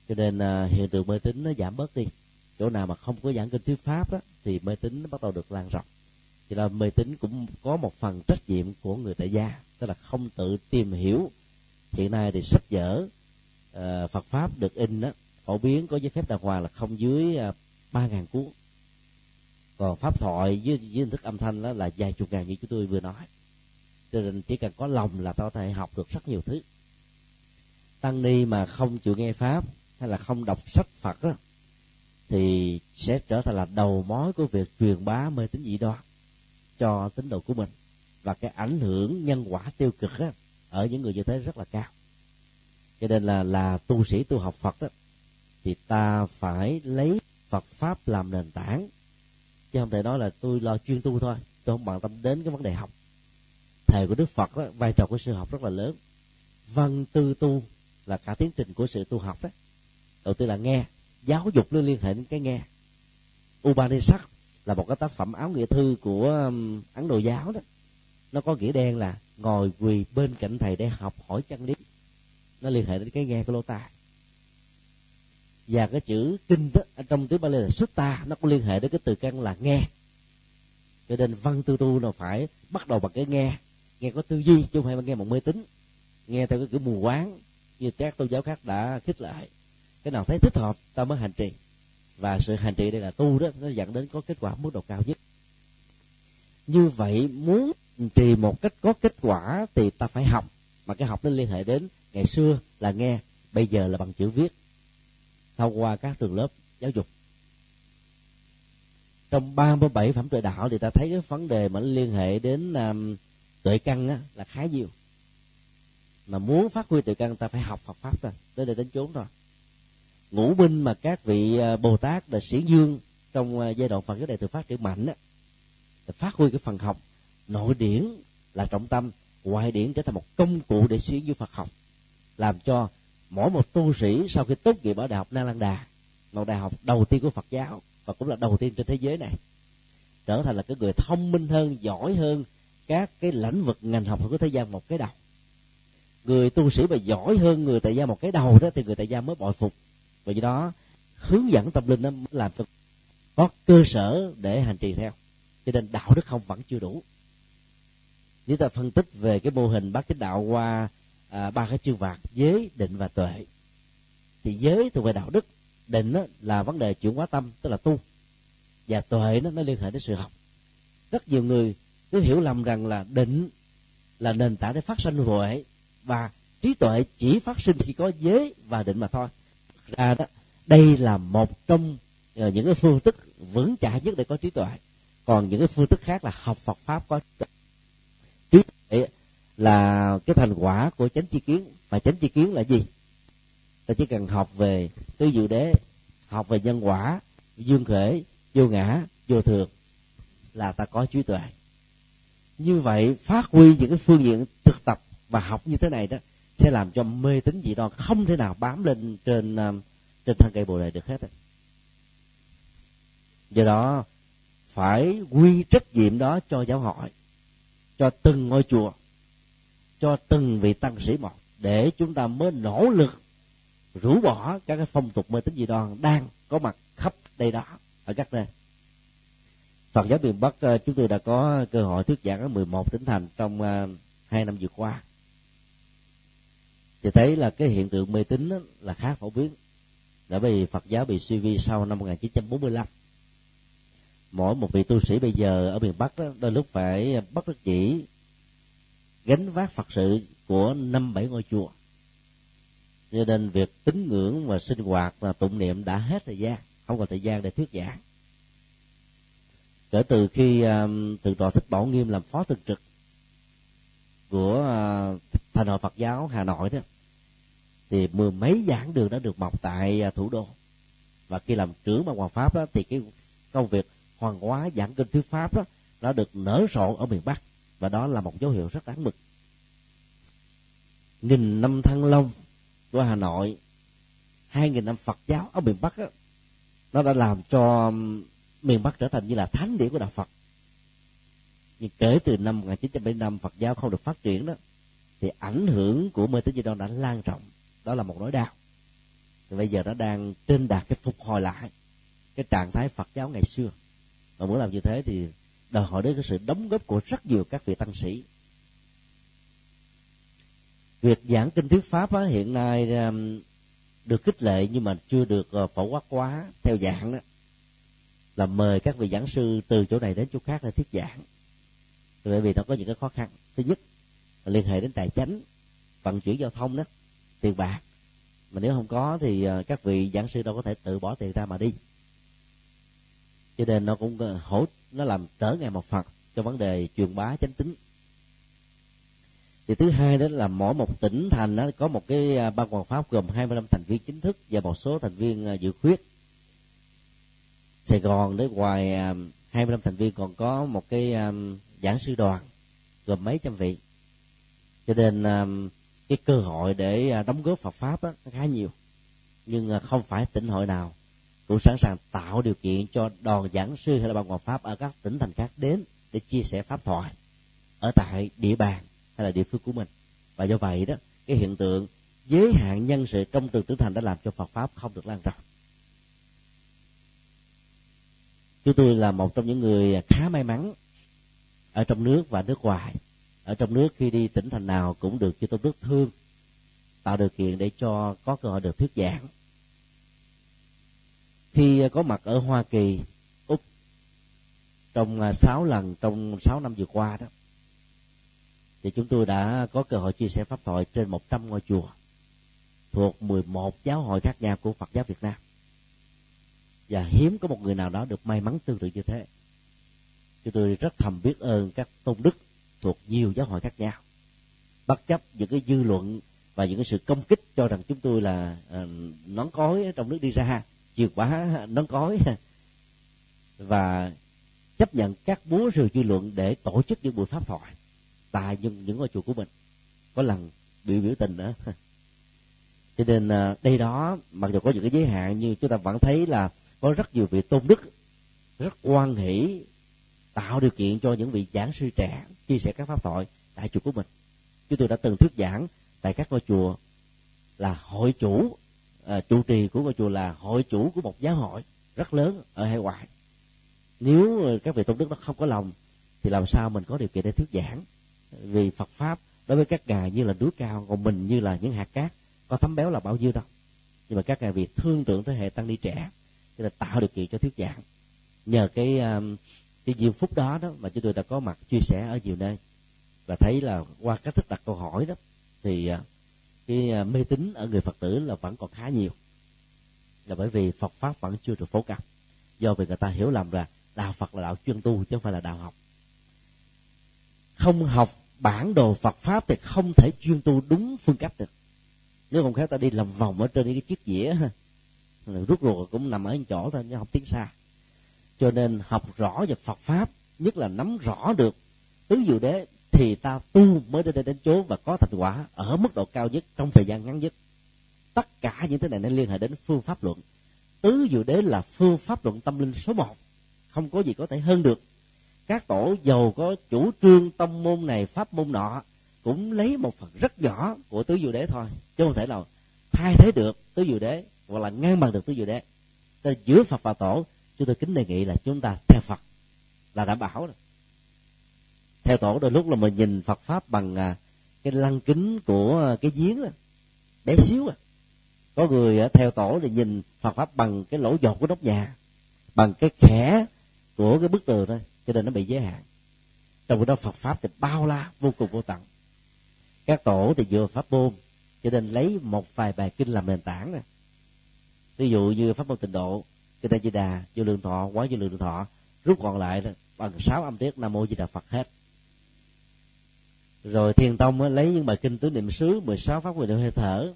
Cho nên à, hiện tượng mê tín nó giảm bớt đi. Chỗ nào mà không có giảng kinh thuyết pháp đó, thì mê tín nó bắt đầu được lan rộng. Thì là mê tín cũng có một phần trách nhiệm của người tại gia tức là không tự tìm hiểu. Hiện nay thì sách vở uh, Phật pháp được in đó phổ biến có giấy phép đàng hoàng là không dưới ba ba ngàn cuốn. Còn pháp thoại với, với hình thức âm thanh đó là vài chục ngàn như chúng tôi vừa nói cho nên chỉ cần có lòng là ta có thể học được rất nhiều thứ. Tăng ni mà không chịu nghe pháp hay là không đọc sách phật đó thì sẽ trở thành là đầu mối của việc truyền bá mê tín dị đoan cho tín đồ của mình. Và cái ảnh hưởng nhân quả tiêu cực đó, ở những người như thế rất là cao. Cho nên là là tu sĩ tu học phật đó thì ta phải lấy phật pháp làm nền tảng. Chứ không thể nói là tôi lo chuyên tu thôi tôi không bận tâm đến cái vấn đề học thầy của đức phật đó, vai trò của sư học rất là lớn. Văn tư tu là cả tiến trình của sự tu học đó. Đầu tiên là nghe giáo dục nó liên hệ đến cái nghe. Upanishad là một cái tác phẩm áo nghĩa thư của um, Ấn Độ giáo đó. Nó có nghĩa đen là ngồi quỳ bên cạnh thầy để học hỏi chân lý. Nó liên hệ đến cái nghe của lô tai và cái chữ kinh đó trong tiếng Bali là sutta nó cũng liên hệ đến cái từ căn là nghe. Cho nên văn tư tu nó phải bắt đầu bằng cái nghe nghe có tư duy chứ không phải nghe một mê tín. Nghe theo cái kiểu mù quáng như các tôn giáo khác đã khích lệ cái nào thấy thích hợp ta mới hành trì. Và sự hành trì đây là tu đó nó dẫn đến có kết quả mức độ cao nhất. Như vậy muốn trì một cách có kết quả thì ta phải học. Mà cái học nó liên hệ đến ngày xưa là nghe bây giờ là bằng chữ viết. Thông qua các trường lớp giáo dục. Trong 37 phẩm tuệ đạo thì ta thấy cái vấn đề mà liên hệ đến um, tuệ căn á, là khá nhiều. Mà muốn phát huy tuệ căn ta phải học Phật pháp thôi tới đây đến chốn thôi. Ngũ binh mà các vị à, bồ tát là sĩ dương trong à, giai đoạn phật giáo đại thừa phát triển mạnh á phát huy cái phần học. Nội điển là trọng tâm ngoại điển trở thành một công cụ để xuyên như phật học làm cho mỗi một tu sĩ sau khi tốt nghiệp ở đại học na lan đà một đại học đầu tiên của phật giáo và cũng là đầu tiên trên thế giới này trở thành là cái người thông minh hơn giỏi hơn các cái lĩnh vực ngành học của thế gian một cái đầu. Người tu sĩ mà giỏi hơn người tại gia một cái đầu đó thì người tại gia mới bội phục. Và do đó hướng dẫn tâm linh nó làm cho có cơ sở để hành trì theo. Cho nên đạo đức không vẫn chưa đủ. Nếu ta phân tích về cái mô hình bát chánh đạo qua à, ba cái chương vạc giới định và tuệ thì giới thuộc về đạo đức định đó là vấn đề chuyển hóa tâm tức là tu. Và tuệ nó nó liên hệ đến sự học. Rất nhiều người cứ hiểu lầm rằng là định là nền tảng để phát sinh huệ và trí tuệ chỉ phát sinh khi có giới và định mà thôi. Ra đó, đây là một trong ờ, những cái phương thức vững chãi nhất để có trí tuệ. Còn những cái phương thức khác là học Phật pháp có trí tuệ. Là cái thành quả của chánh chi kiến. Và chánh chi kiến là gì? Ta chỉ cần học về tứ diệu đế, học về nhân quả dương khể vô ngã, vô thường là ta có trí tuệ như vậy, phát huy những cái phương diện thực tập và học như thế này đó, sẽ làm cho mê tín dị đoan không thể nào bám lên trên à, trên thân cây bồ đề được hết do đó, phải quy trách nhiệm đó cho giáo hội, cho từng ngôi chùa, cho từng vị tăng sĩ một, để chúng ta mới nỗ lực rũ bỏ các cái phong tục mê tín dị đoan đang có mặt khắp đây đó, ở các nơi. Phật giáo miền Bắc ờ, chúng tôi đã có cơ hội thuyết giảng ở 11 tỉnh thành trong ờ, hai năm vừa qua. Thì thấy là cái hiện tượng mê tín là khá phổ biến. Đã vì Phật giáo bị suy vi sau năm 1945 mỗi một vị tu sĩ bây giờ ở miền Bắc đó, đôi lúc phải bất đắc chỉ gánh vác Phật sự của năm bảy ngôi chùa. Cho nên việc tín ngưỡng và sinh hoạt và tụng niệm đã hết thời gian không còn thời gian để thuyết giảng kể từ khi um, thượng tọa thích bảo nghiêm làm phó thường trực của uh, thành hội Phật giáo Hà Nội đó thì mười mấy giảng đường đã được mọc tại uh, thủ đô. Và khi làm trưởng ban hoàng pháp đó, thì cái công việc hoàng hóa giảng kinh thuyết pháp đó đã được nở rộ ở miền bắc. Và đó là một dấu hiệu rất đáng mừng. Nghìn năm thăng long của hà nội hai nghìn năm phật giáo ở miền bắc đó, nó đã làm cho um, miền bắc trở thành như là thánh địa của đạo phật. Nhưng kể từ năm 1975 Phật giáo không được phát triển đó thì ảnh hưởng của mê tín dị đoan đã lan rộng. Đó là một nỗi đau. Thì bây giờ nó đang trên đạt cái phục hồi lại cái trạng thái Phật giáo ngày xưa. Và muốn làm như thế thì đòi hỏi đến cái sự đóng góp của rất nhiều các vị tăng sĩ. Việc giảng kinh thuyết pháp á, hiện nay um, được khích lệ nhưng mà chưa được ờ, phổ quát quá theo dạng đó là mời các vị giảng sư từ chỗ này đến chỗ khác để thuyết giảng. Bởi vì nó có những cái khó khăn. Thứ nhất là liên hệ đến tài chánh, vận chuyển giao thông đó, tiền bạc. Mà nếu không có thì à, các vị giảng sư đâu có thể tự bỏ tiền ra mà đi. Cho nên nó cũng à, hỗ, nó làm trở ngại một phần cho vấn đề truyền bá chánh tính. Thì thứ hai đó là mỗi một tỉnh thành đó có một cái à, ban hoàng pháp gồm 25 thành viên chính thức và một số thành viên dự khuyết. Sài Gòn để ngoài à, 25 thành viên còn có một cái à, giảng sư đoàn gồm mấy trăm vị. Cho nên à, cái cơ hội để đóng góp Phật pháp đó, nó khá nhiều. Nhưng không phải tỉnh hội nào cũng sẵn sàng tạo điều kiện cho đoàn giảng sư hay là ban hòa pháp ở các tỉnh thành khác đến để chia sẻ pháp thoại ở tại địa bàn hay là địa phương của mình. Và do vậy đó cái hiện tượng giới hạn nhân sự trong trường tử thành đã làm cho Phật pháp không được lan rộng. Chúng tôi là một trong những người khá may mắn ở trong nước và nước ngoài. Ở trong nước khi đi tỉnh thành nào cũng được chư tôn đức thương, tạo điều kiện để cho có cơ hội được thuyết giảng. Khi có mặt ở hoa kỳ, úc, trong à, 6 lần trong 6 năm vừa qua đó, thì chúng tôi đã có cơ hội chia sẻ pháp thoại trên 100 ngôi chùa thuộc 11 giáo hội khác nhau của Phật giáo Việt Nam và hiếm có một người nào đó được may mắn tương tự như thế. Chúng tôi rất thầm biết ơn các tôn đức thuộc nhiều giáo hội khác nhau bất chấp những cái dư luận và những cái sự công kích cho rằng chúng tôi là uh, nón cối trong nước đi ra chìa quá nón cối và chấp nhận các búa rìu dư luận để tổ chức những buổi pháp thoại tại những những ngôi chùa của mình. Có lần bị biểu tình nữa. Cho nên uh, đây đó mặc dù có những cái giới hạn nhưng chúng ta vẫn thấy là có rất nhiều vị tôn đức rất quan hỷ tạo điều kiện cho những vị giảng sư trẻ chia sẻ các pháp thoại tại chùa của mình. Chúng tôi đã từng thuyết giảng tại các ngôi chùa là hội chủ à, chủ trì của ngôi chùa là hội chủ của một giáo hội rất lớn ở hải ngoại. Nếu các vị tôn đức đó không có lòng thì làm sao mình có điều kiện để thuyết giảng? Vì Phật pháp đối với các ngài như là núi cao còn mình như là những hạt cát có thấm béo là bao nhiêu đâu. Nhưng mà các ngài vì thương tưởng thế hệ tăng ni trẻ cho nên tạo điều kiện cho thuyết giảng. Nhờ cái um, cái diệu phúc đó đó mà chúng tôi đã có mặt chia sẻ ở nhiều nơi. Và thấy là qua cách thức đặt câu hỏi đó, thì uh, cái uh, mê tín ở người phật tử là vẫn còn khá nhiều. Là bởi vì phật pháp vẫn chưa được phổ cập. Do vì người ta hiểu lầm là đạo phật là đạo chuyên tu chứ không phải là đạo học. Không học bản đồ phật pháp thì không thể chuyên tu đúng phương cách được. Nếu không khéo ta đi lòng vòng ở trên những cái chiếc dĩa rút ruột cũng nằm ở chỗ thôi, nhưng không tiến xa. Cho nên học rõ về phật pháp, nhất là nắm rõ được tứ diệu đế, thì ta tu mới đến đây đến chỗ và có thành quả ở mức độ cao nhất trong thời gian ngắn nhất. Tất cả những thứ này nên liên hệ đến phương pháp luận. Tứ diệu đế là phương pháp luận tâm linh số một. Không có gì có thể hơn được. Các tổ giàu có chủ trương tâm môn này, pháp môn nọ cũng lấy một phần rất nhỏ của tứ diệu đế thôi. Chứ không thể nào thay thế được tứ diệu đế hoặc là ngang bằng được tứ diệu đế Nên giữa phật và tổ chúng tôi kính đề nghị là chúng ta theo phật. Là đảm bảo rồi. Theo tổ đôi lúc là mình nhìn phật pháp bằng à, cái lăng kính của à, cái giếng đó, bé xíu à có người à, theo tổ thì nhìn phật pháp bằng cái lỗ dột của nóc nhà bằng cái khẽ của cái bức tường thôi cho nên nó bị giới hạn. Trong khi đó phật pháp thì bao la vô cùng vô tận. Các tổ thì vừa pháp môn cho nên lấy một vài bài kinh làm nền tảng này ví dụ như pháp môn tịnh độ kinh a di đà vô lượng thọ quá vô lượng thọ rút còn lại là bằng sáu âm tiết nam mô di đà phật hết. Rồi thiền tông lấy những bài kinh tứ niệm xứ 16 pháp quyền hơi thở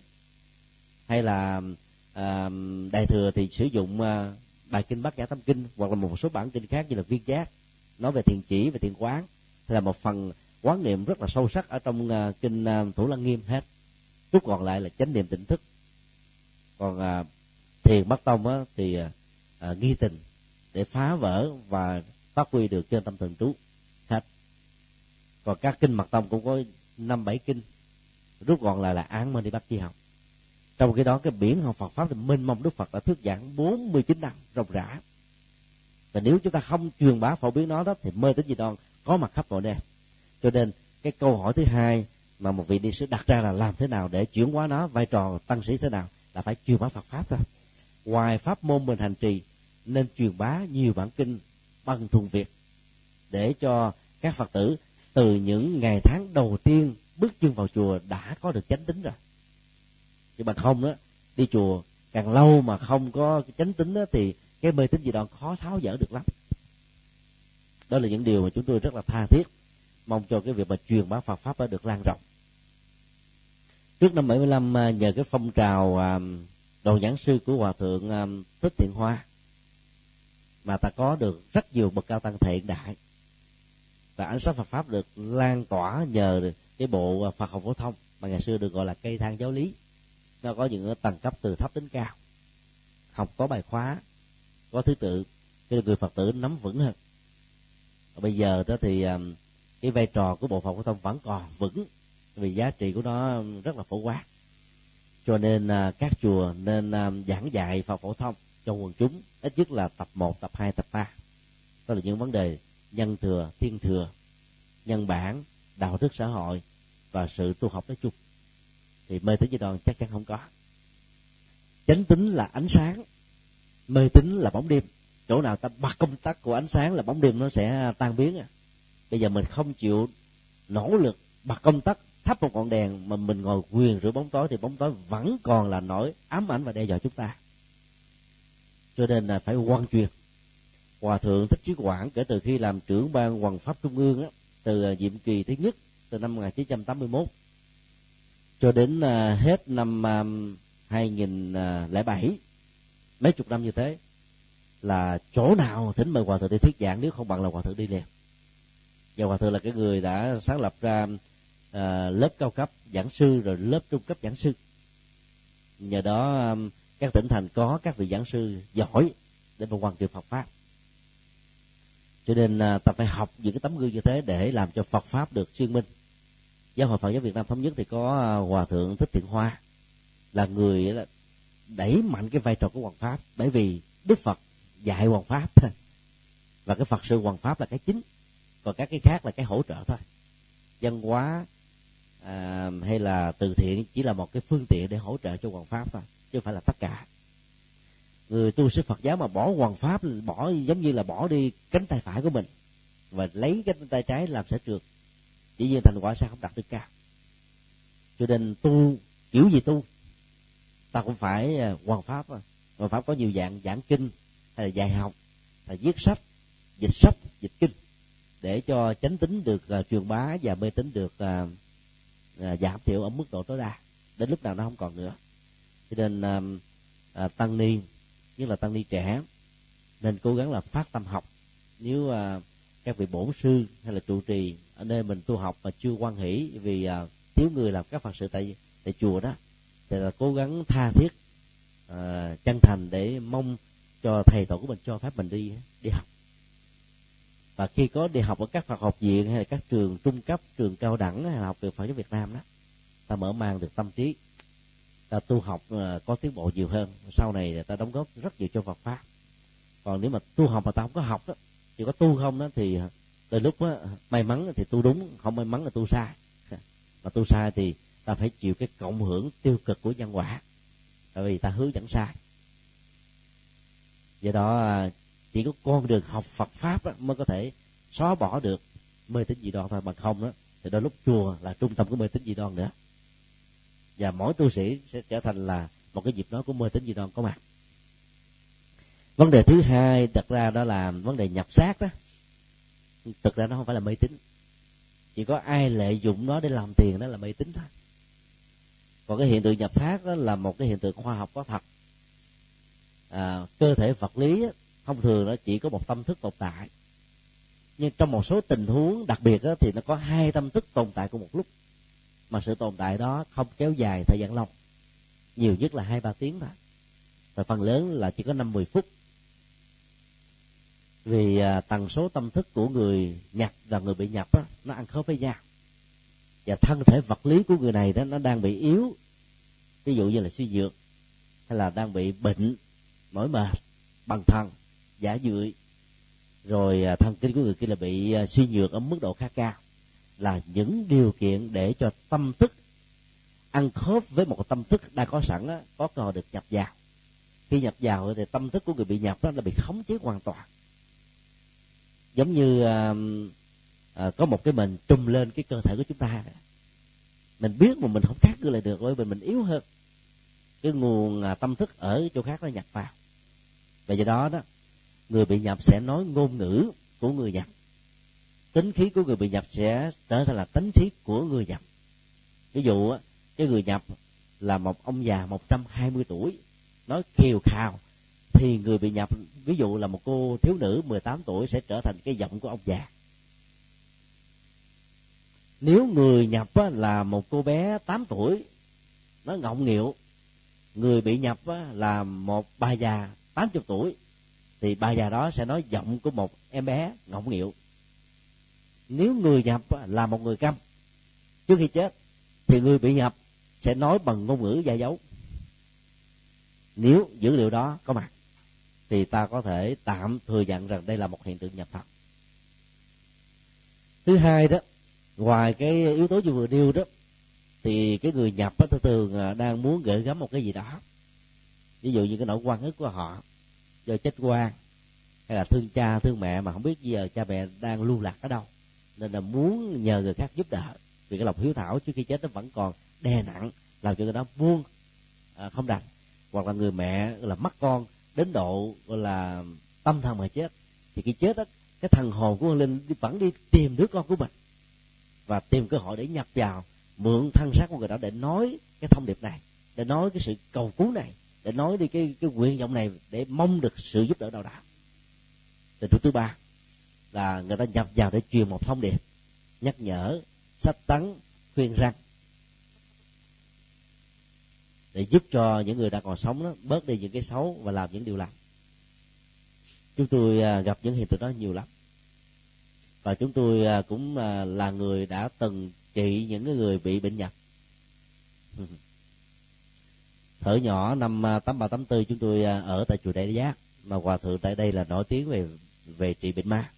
hay là à, đại thừa thì sử dụng à, bài kinh bát nhã tâm kinh hoặc là một số bản kinh khác như là viên giác nói về thiền chỉ về thiền quán là một phần quán niệm rất là sâu sắc ở trong à, kinh à, thủ lăng nghiêm hết. Rút còn lại là chánh niệm tỉnh thức. Còn à, thiền bắt tông á, thì à, à nghi tình để phá vỡ và phát huy được trên tâm thần trú hết còn các kinh mật tông cũng có năm bảy kinh rút gọn lại là án đi bắt chi học. Trong cái đó cái biển học Phật pháp thì mênh mông Đức Phật đã thuyết giảng 49 năm rộng rã. Và nếu chúng ta không truyền bá phổ biến nó đó thì mê tín dị đoan có mặt khắp mọi nơi. Cho nên cái câu hỏi thứ hai mà một vị đi sứ đặt ra là làm thế nào để chuyển hóa nó vai trò tăng sĩ thế nào là phải truyền bá Phật pháp thôi ngoài pháp môn mình hành trì nên truyền bá nhiều bản kinh bằng thuần việt để cho các phật tử từ những ngày tháng đầu tiên bước chân vào chùa đã có được chánh tính rồi. Chứ mà không đó đi chùa càng lâu mà không có chánh tính đó, thì cái mê tín gì đó khó tháo dỡ được lắm. Đó là những điều mà chúng tôi rất là tha thiết mong cho cái việc mà truyền bá Phật pháp đã được lan rộng. Trước năm 75 à, nhờ cái phong trào à, đồ giảng sư của hòa thượng um, thích thiện hoa. Mà ta có được rất nhiều bậc cao tăng thiện đại. Và ánh sáng Phật pháp được lan tỏa nhờ cái bộ uh, Phật học phổ thông mà ngày xưa được gọi là cây thang giáo lý. Nó có những uh, tầng cấp từ thấp đến cao. Học có bài khóa, có thứ tự cho người phật tử nắm vững hơn. Và bây giờ đó thì um, cái vai trò của bộ phận phổ thông vẫn còn vững, vì giá trị của nó um, rất là phổ quát cho nên à, các chùa nên à, giảng dạy Phật phổ thông cho quần chúng ít nhất là tập 1, tập 2, tập 3 đó là những vấn đề nhân thừa, thiên thừa nhân bản, đạo đức xã hội và sự tu học nói chung. Thì mê tín dị đoan chắc chắn không có. Chánh tính là ánh sáng mê tín là bóng đêm. Chỗ nào ta bật công tắc của ánh sáng là bóng đêm nó sẽ tan biến à. Bây giờ mình không chịu nỗ lực bật công tắc thắp một ngọn đèn mà mình ngồi quyền rửa bóng tối thì bóng tối vẫn còn là nỗi ám ảnh và đe dọa chúng ta. Cho nên là phải quan truyền. Hòa thượng thích trí quảng kể từ khi làm trưởng ban hoàng pháp trung ương á, từ à, nhiệm kỳ thứ nhất từ năm 1981 cho đến à, hết năm à, 2007 mấy chục năm như thế là chỗ nào thỉnh mời hòa thượng đi thuyết giảng nếu không bằng là hòa thượng đi liền. Và hòa thượng là cái người đã sáng lập ra à, lớp cao cấp giảng sư rồi lớp trung cấp giảng sư. Nhờ đó um, các tỉnh thành có các vị giảng sư giỏi để mà hoàn thiện Phật pháp. Cho nên à, ta phải học những cái tấm gương như thế để làm cho Phật pháp được chuyên minh. Giáo hội Phật giáo Việt Nam thống nhất thì có à, hòa thượng thích thiện hoa là người là đẩy mạnh cái vai trò của hoàng pháp bởi vì Đức Phật dạy hoàng pháp và cái Phật sự hoàng pháp là cái chính còn các cái khác là cái hỗ trợ thôi. Văn hóa à, hay là từ thiện chỉ là một cái phương tiện để hỗ trợ cho hoàng pháp thôi chứ không phải là tất cả. Người tu sĩ Phật giáo mà bỏ hoàng pháp bỏ giống như là bỏ đi cánh tay phải của mình và lấy cánh tay trái làm sở trường chỉ nhiên thành quả sẽ không đạt được cao. Cho nên tu kiểu gì tu ta cũng phải à, hoàng pháp ờ, hoàng pháp có nhiều dạng giảng kinh hay là dạy học hay là viết sách dịch sách dịch kinh để cho chánh tính được uh, truyền bá và mê tín được uh, À, giảm thiểu ở mức độ tối đa đến lúc nào nó không còn nữa. Cho nên à, à, tăng ni nhất là tăng ni trẻ nên cố gắng là phát tâm học. Nếu à, các vị bổn sư hay là trụ trì ở nơi mình tu học mà chưa quan hỷ vì à, thiếu người làm các phật sự tại tại chùa đó thì là cố gắng tha thiết à, chân thành để mong cho thầy tổ của mình cho phép mình đi đi học và khi có đi học ở các Phật học viện hay là các trường trung cấp trường cao đẳng hay là học viện Phật giáo Việt Nam đó ta mở mang được tâm trí ta tu học ờ, có tiến bộ nhiều hơn. Sau này ta đóng góp rất nhiều cho Phật pháp. Còn nếu mà tu học mà ta không có học đó chỉ có tu không đó thì đôi lúc đó, may mắn thì tu đúng không may mắn là tu sai. Mà tu sai thì ta phải chịu cái cộng hưởng tiêu cực của nhân quả tại vì ta hướng dẫn sai. Do đó chỉ có con đường học Phật pháp đó, mới có thể xóa bỏ được mê tín dị đoan thôi. Mà không đó thì đôi lúc chùa là trung tâm của mê tín dị đoan nữa. Và mỗi tu sĩ sẽ trở thành là một cái dịp nói của mê tín dị đoan có mặt. Vấn đề thứ hai đặt ra đó là vấn đề nhập xác đó thực ra nó không phải là mê tín. Chỉ có ai lợi dụng nó để làm tiền đó là mê tín thôi. Còn cái hiện tượng nhập xác đó là một cái hiện tượng khoa học có thật. À, cơ thể vật lý thông thường nó chỉ có một tâm thức tồn tại. Nhưng trong một số tình huống đặc biệt đó, thì nó có hai tâm thức tồn tại cùng một lúc. Mà sự tồn tại đó không kéo dài thời gian lâu. Nhiều nhất là hai ba tiếng thôi. Và phần lớn là chỉ có năm mười phút. Vì à, tần số tâm thức của người nhập và người bị nhập đó, nó ăn khớp với nhau. Và thân thể vật lý của người này đó nó đang bị yếu. Ví dụ như là suy nhược hay là đang bị bệnh mỏi mệt bằng thần giả dưỡi rồi à, thần kinh của người kia là bị à, suy nhược ở mức độ khá cao. Là những điều kiện để cho tâm thức ăn khớp với một tâm thức đã có sẵn đó, có cơ hội được nhập vào. Khi nhập vào thì tâm thức của người bị nhập đó là bị khống chế hoàn toàn. Giống như à, à, có một cái mình trùm lên cái cơ thể của chúng ta. Mình biết mà mình không khác cứ lại được bởi vì mình yếu hơn. Cái nguồn à, tâm thức ở chỗ khác nó nhập vào. Và do đó đó người bị nhập sẽ nói ngôn ngữ của người nhập. Tính khí của người bị nhập sẽ trở thành là tính khí của người nhập. Ví dụ cái người nhập là một ông già 120 tuổi, nói kiều khào, thì người bị nhập, ví dụ là một cô thiếu nữ 18 tuổi sẽ trở thành cái giọng của ông già. Nếu người nhập là một cô bé 8 tuổi, nó ngọng nghịu, người bị nhập là một bà già 80 tuổi thì bà già đó sẽ nói giọng của một em bé ngọng nghịu. Nếu người nhập là một người câm trước khi chết thì người bị nhập sẽ nói bằng ngôn ngữ gia dấu. Nếu dữ liệu đó có mặt thì ta có thể tạm thừa nhận rằng đây là một hiện tượng nhập thật. Thứ hai đó ngoài cái yếu tố như vừa nêu đó thì cái người nhập đó, thường à, đang muốn gửi gắm một cái gì đó. Ví dụ như cái nỗi quan ức của họ do chết quan hay là thương cha thương mẹ mà không biết giờ cha mẹ đang lưu lạc ở đâu. Nên là muốn nhờ người khác giúp đỡ vì cái lòng hiếu thảo trước khi chết nó vẫn còn đè nặng làm cho người đó buông à, không đành hoặc là người mẹ là mất con đến độ là tâm thần mà chết thì khi chết đó cái thần hồn của linh vẫn đi tìm đứa con của mình và tìm cơ hội để nhập vào mượn thân xác của người đó để nói cái thông điệp này để nói cái sự cầu cứu này để nói đi cái cái nguyện vọng này để mong được sự giúp đỡ nào đó. Tình huống thứ ba là người ta nhập vào để truyền một thông điệp, nhắc nhở, sách tấn, khuyên răng. Để giúp cho những người đang còn sống đó bớt đi những cái xấu và làm những điều lành chúng tôi à, gặp những hiện tượng đó nhiều lắm. Và chúng tôi à, cũng à, là người đã từng trị những người bị bệnh nhập thở nhỏ năm à, tám ba tám tư chúng tôi à, ở tại chùa đại giác. Mà hòa thượng tại đây là nổi tiếng về về trị bệnh ma.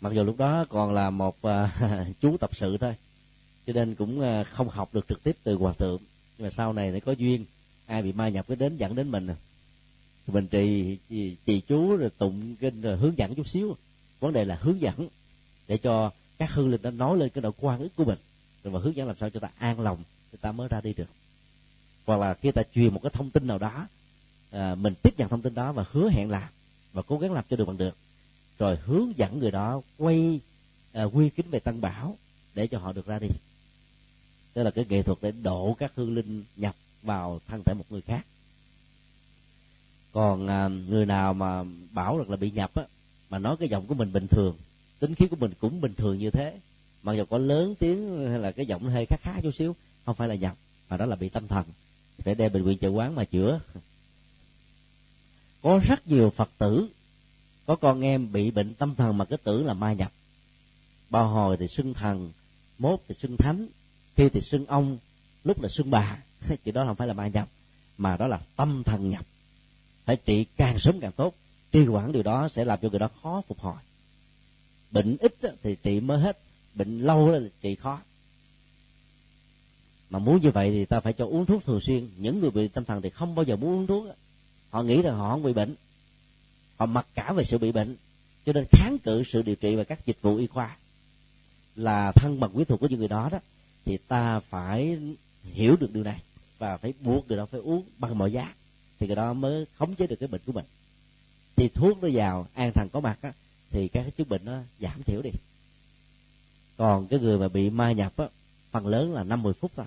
Mặc dù lúc đó còn là một à, chú tập sự thôi cho nên cũng không học được trực tiếp từ hòa thượng. Nhưng mà sau này nó có duyên ai bị ma nhập cái đến dẫn đến mình. Thì mình trì trì, chú rồi tụng kinh rồi hướng dẫn chút xíu. Vấn đề là hướng dẫn để cho các hương linh nó nói lên cái độ quan ức của mình. Rồi mà hướng dẫn làm sao cho ta an lòng thì ta mới ra đi được hoặc là khi ta truyền một cái thông tin nào đó à, mình tiếp nhận thông tin đó và hứa hẹn làm và cố gắng làm cho được bằng được. Rồi hướng dẫn người đó quay à, quy kính về tăng bảo để cho họ được ra đi. Đó là cái nghệ thuật để độ các hương linh nhập vào thân thể một người khác. Còn à, người nào mà bảo rằng là bị nhập á mà nói cái giọng của mình bình thường tính khí của mình cũng bình thường như thế mặc dù có lớn tiếng hay là cái giọng hơi khá khá chút xíu không phải là nhập mà đó là bị tâm thần phải đem bệnh viện chợ quán mà chữa. Có rất nhiều phật tử, có con em bị bệnh tâm thần mà cứ tưởng là ma nhập. Bao hồi thì xưng thần, mốt thì xưng thánh khi thì xưng ông, lúc là xưng bà. Chuyện đó không phải là ma nhập, mà đó là tâm thần nhập. Phải trị càng sớm càng tốt trì quản điều đó sẽ làm cho người đó khó phục hồi. Bệnh ít thì trị mới hết, bệnh lâu thì trị khó mà muốn như vậy thì ta phải cho uống thuốc thường xuyên. Những người bị tâm thần thì không bao giờ muốn uống thuốc họ nghĩ rằng họ không bị bệnh. Họ mặc cả về sự bị bệnh. Cho nên kháng cự sự điều trị và các dịch vụ y khoa là thân bằng quý thuộc của những người đó đó thì ta phải hiểu được điều này và phải buộc người đó phải uống bằng mọi giá thì người đó mới khống chế được cái bệnh của mình. Thì thuốc nó vào an thần có mặt á, thì các cái chứng bệnh nó giảm thiểu đi. Còn cái người mà bị ma nhập á, phần lớn là năm mười phút thôi.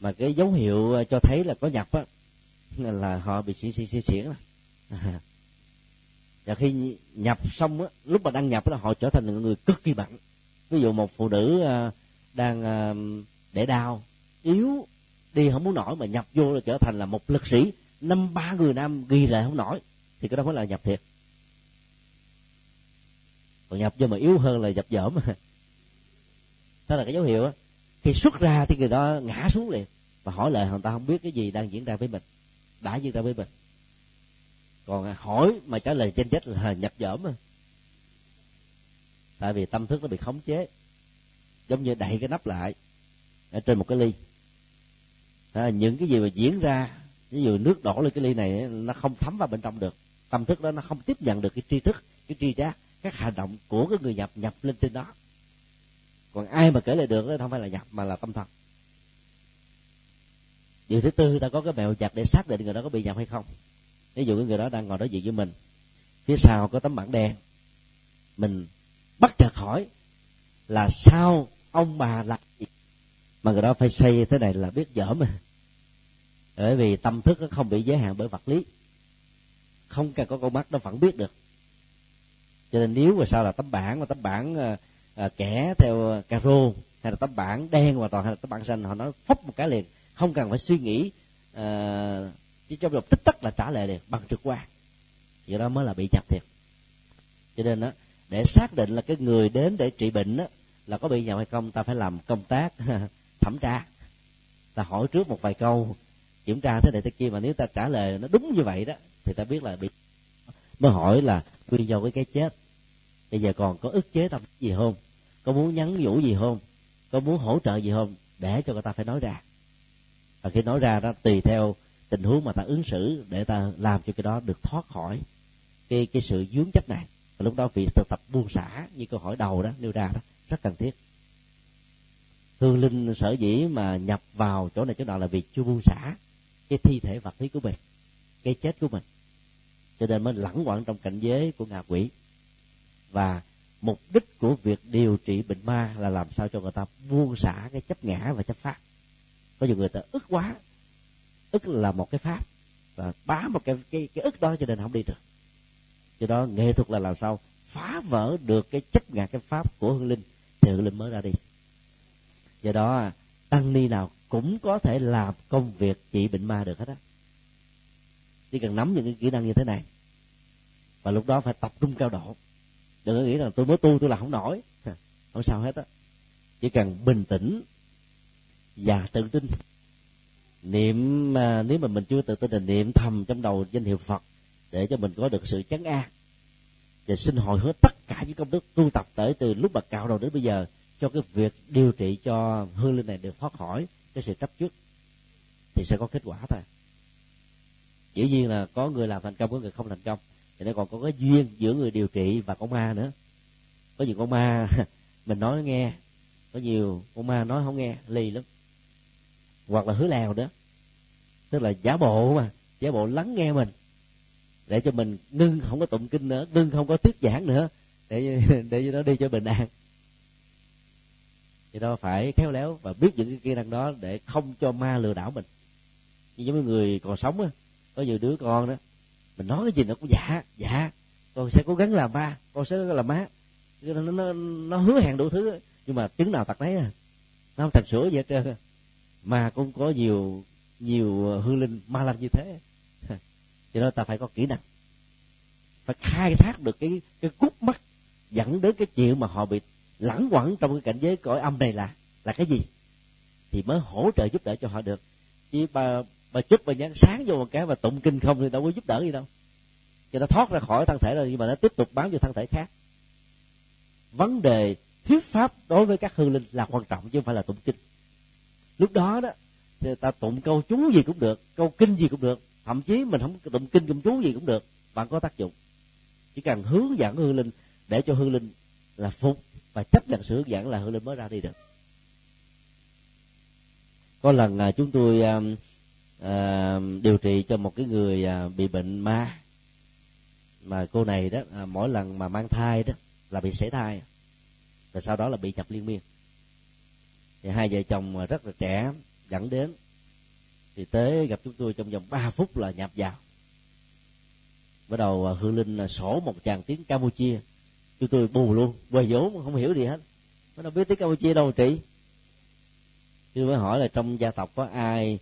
Mà cái dấu hiệu ờ, cho thấy là có nhập á, là họ bị xỉn xỉn xỉn xỉn và khi nhập xong á, lúc mà đang nhập là họ trở thành người cực kỳ mạnh ví dụ một phụ nữ ờ, đang ờ, để đau yếu đi không muốn nổi mà nhập vô là trở thành là một lực sĩ. Năm ba người nam ghi lại không nổi thì cái đó mới là nhập thiệt. Còn nhập vô mà yếu hơn là nhập dởm. đó là cái dấu hiệu á. Khi xuất ra thì người đó ngã xuống liền và hỏi lại người ta không biết cái gì đang diễn ra với mình đã diễn ra với mình. Còn hỏi mà trả lời trên chết là nhập dởm mà tại vì tâm thức nó bị khống chế giống như đậy cái nắp lại ở trên một cái ly. À, những cái gì mà diễn ra ví dụ nước đổ lên cái ly này nó không thấm vào bên trong được. Tâm thức đó nó không tiếp nhận được cái tri thức cái tri giác các hành động của cái người nhập nhập lên trên đó còn ai mà kể lại được đó, không phải là nhập mà là tâm thần. Điều thứ tư, ta có cái mẹo chặt để xác định người đó có bị nhập hay không. Ví dụ cái người đó đang ngồi đối diện với mình, phía sau có tấm bảng đen. Mình bắt chợt hỏi là sao ông bà là gì? Mà người đó phải xây thế này là biết dở mà. Bởi vì tâm thức nó không bị giới hạn bởi vật lý. Không cần có con mắt nó vẫn biết được. Cho nên nếu mà sao là tấm bảng, mà tấm bảng ờ, à, kẻ theo ờ, caro hay là tấm bảng đen hoàn toàn hay là tấm bảng xanh họ nói phốc một cái liền. Không cần phải suy nghĩ à, chỉ trong vòng tích tắc là trả lời liền bằng trực quan. Vậy đó mới là bị nhập thiệt. Cho nên đó để xác định là cái người đến để trị bệnh đó, là có bị nhập hay không ta phải làm công tác thẩm tra. Ta hỏi trước một vài câu kiểm tra thế này thế kia mà nếu ta trả lời nó đúng như vậy đó thì ta biết là bị mới hỏi là quy do với cái chết bây giờ còn có ức chế tâm gì không? Có muốn nhắn nhủ gì không? Có muốn hỗ trợ gì không? Để cho người ta phải nói ra. Và khi nói ra đó, tùy theo tình huống mà ta ứng xử để ta làm cho cái đó được thoát khỏi cái cái sự dướng chấp này. Và lúc đó việc thực tập buông xả như câu hỏi đầu đó nêu ra đó, rất cần thiết. Hương linh sở dĩ mà nhập vào chỗ này chỗ nào là vì chưa buông xả cái thi thể vật lý của mình, cái chết của mình. Cho nên mới lẳng quẩn trong cảnh giới của ngạ quỷ và mục đích của việc điều trị bệnh ma là làm sao cho người ta buông xả cái chấp ngã và chấp pháp. Có nhiều người ta ức quá, ức là một cái pháp và bám một cái cái cái ức đó cho nên không đi được. Do đó nghệ thuật là làm sao phá vỡ được cái chấp ngã, cái pháp của hương linh. Thì hương linh mới ra đi. Do đó, tăng ni nào cũng có thể làm công việc trị bệnh ma được hết á. Chỉ cần nắm những cái kỹ năng như thế này, và lúc đó phải tập trung cao độ đừng có nghĩ rằng tôi mới tu tôi là không nổi. Không sao hết á. Chỉ cần bình tĩnh và tự tin. Niệm mà nếu mà mình chưa tự tin thì niệm thầm trong đầu danh hiệu phật để cho mình có được sự chấn an và xin hồi hướng tất cả những công đức tu tập tới từ lúc bậc cạo đầu đến bây giờ cho cái việc điều trị cho hương linh này được thoát khỏi cái sự chấp trước thì sẽ có kết quả thôi. Chỉ nhiên là có người làm thành công, có người không thành công thì nó còn có cái duyên giữa người điều trị và con ma nữa. Có nhiều con ma mình nói nghe, có nhiều con ma nói không nghe, lì lắm. Hoặc là hứa lèo đó. Tức là giả bộ mà, giả bộ lắng nghe mình. Để cho mình ngưng không có tụng kinh nữa, ngưng không có thuyết giảng nữa. Để để cho nó đi cho bình an. Thì đó phải khéo léo và biết những cái kỹ năng đó để không cho ma lừa đảo mình. Như giống như người còn sống á, có nhiều đứa con đó mình nói cái gì nó cũng dạ dạ con sẽ cố gắng làm ba con sẽ làm má. Nó, nó, nó hứa hẹn đủ thứ. Nhưng mà chứng nào tật đấy à. Nó không thật sửa gì hết trơn mà cũng có nhiều nhiều hương linh ma lanh như thế. Cho nên ta phải có kỹ năng. Phải khai thác được cái cái cút mắt dẫn đến cái chuyện mà họ bị lẳng quẩn trong cái cảnh giới cõi âm này là là cái gì? Thì mới hỗ trợ giúp đỡ cho họ được. Chứ ba mà chút mà nhắn sáng vô một cái và tụng kinh không thì đâu có giúp đỡ gì đâu. Cho nó thoát ra khỏi thân thể rồi, nhưng mà nó tiếp tục bám vô thân thể khác. Vấn đề thuyết pháp đối với các hương linh là quan trọng chứ không phải là tụng kinh. Lúc đó đó, thì ta tụng câu chú gì cũng được, câu kinh gì cũng được. Thậm chí mình không tụng kinh tụng chú gì cũng được, bạn có tác dụng. Chỉ cần hướng dẫn hương linh, để cho hương linh là phục và chấp nhận sự hướng dẫn là hương linh mới ra đi được. Có lần à, chúng tôi à, à, điều trị cho một cái người à, bị bệnh ma. Mà cô này đó à, mỗi lần mà mang thai đó là bị sảy thai. Và sau đó là bị nhập liên miên. Thì hai vợ chồng rất là trẻ dẫn đến thì tới gặp chúng tôi trong vòng 3 phút là nhập vào. Bắt đầu à, hương linh là sổ một chàng tiếng campuchia. Chúng tôi bù luôn quầy vốn không hiểu gì hết. Nó đâu biết tiếng campuchia đâu trị. Tôi mới hỏi là trong gia tộc có ai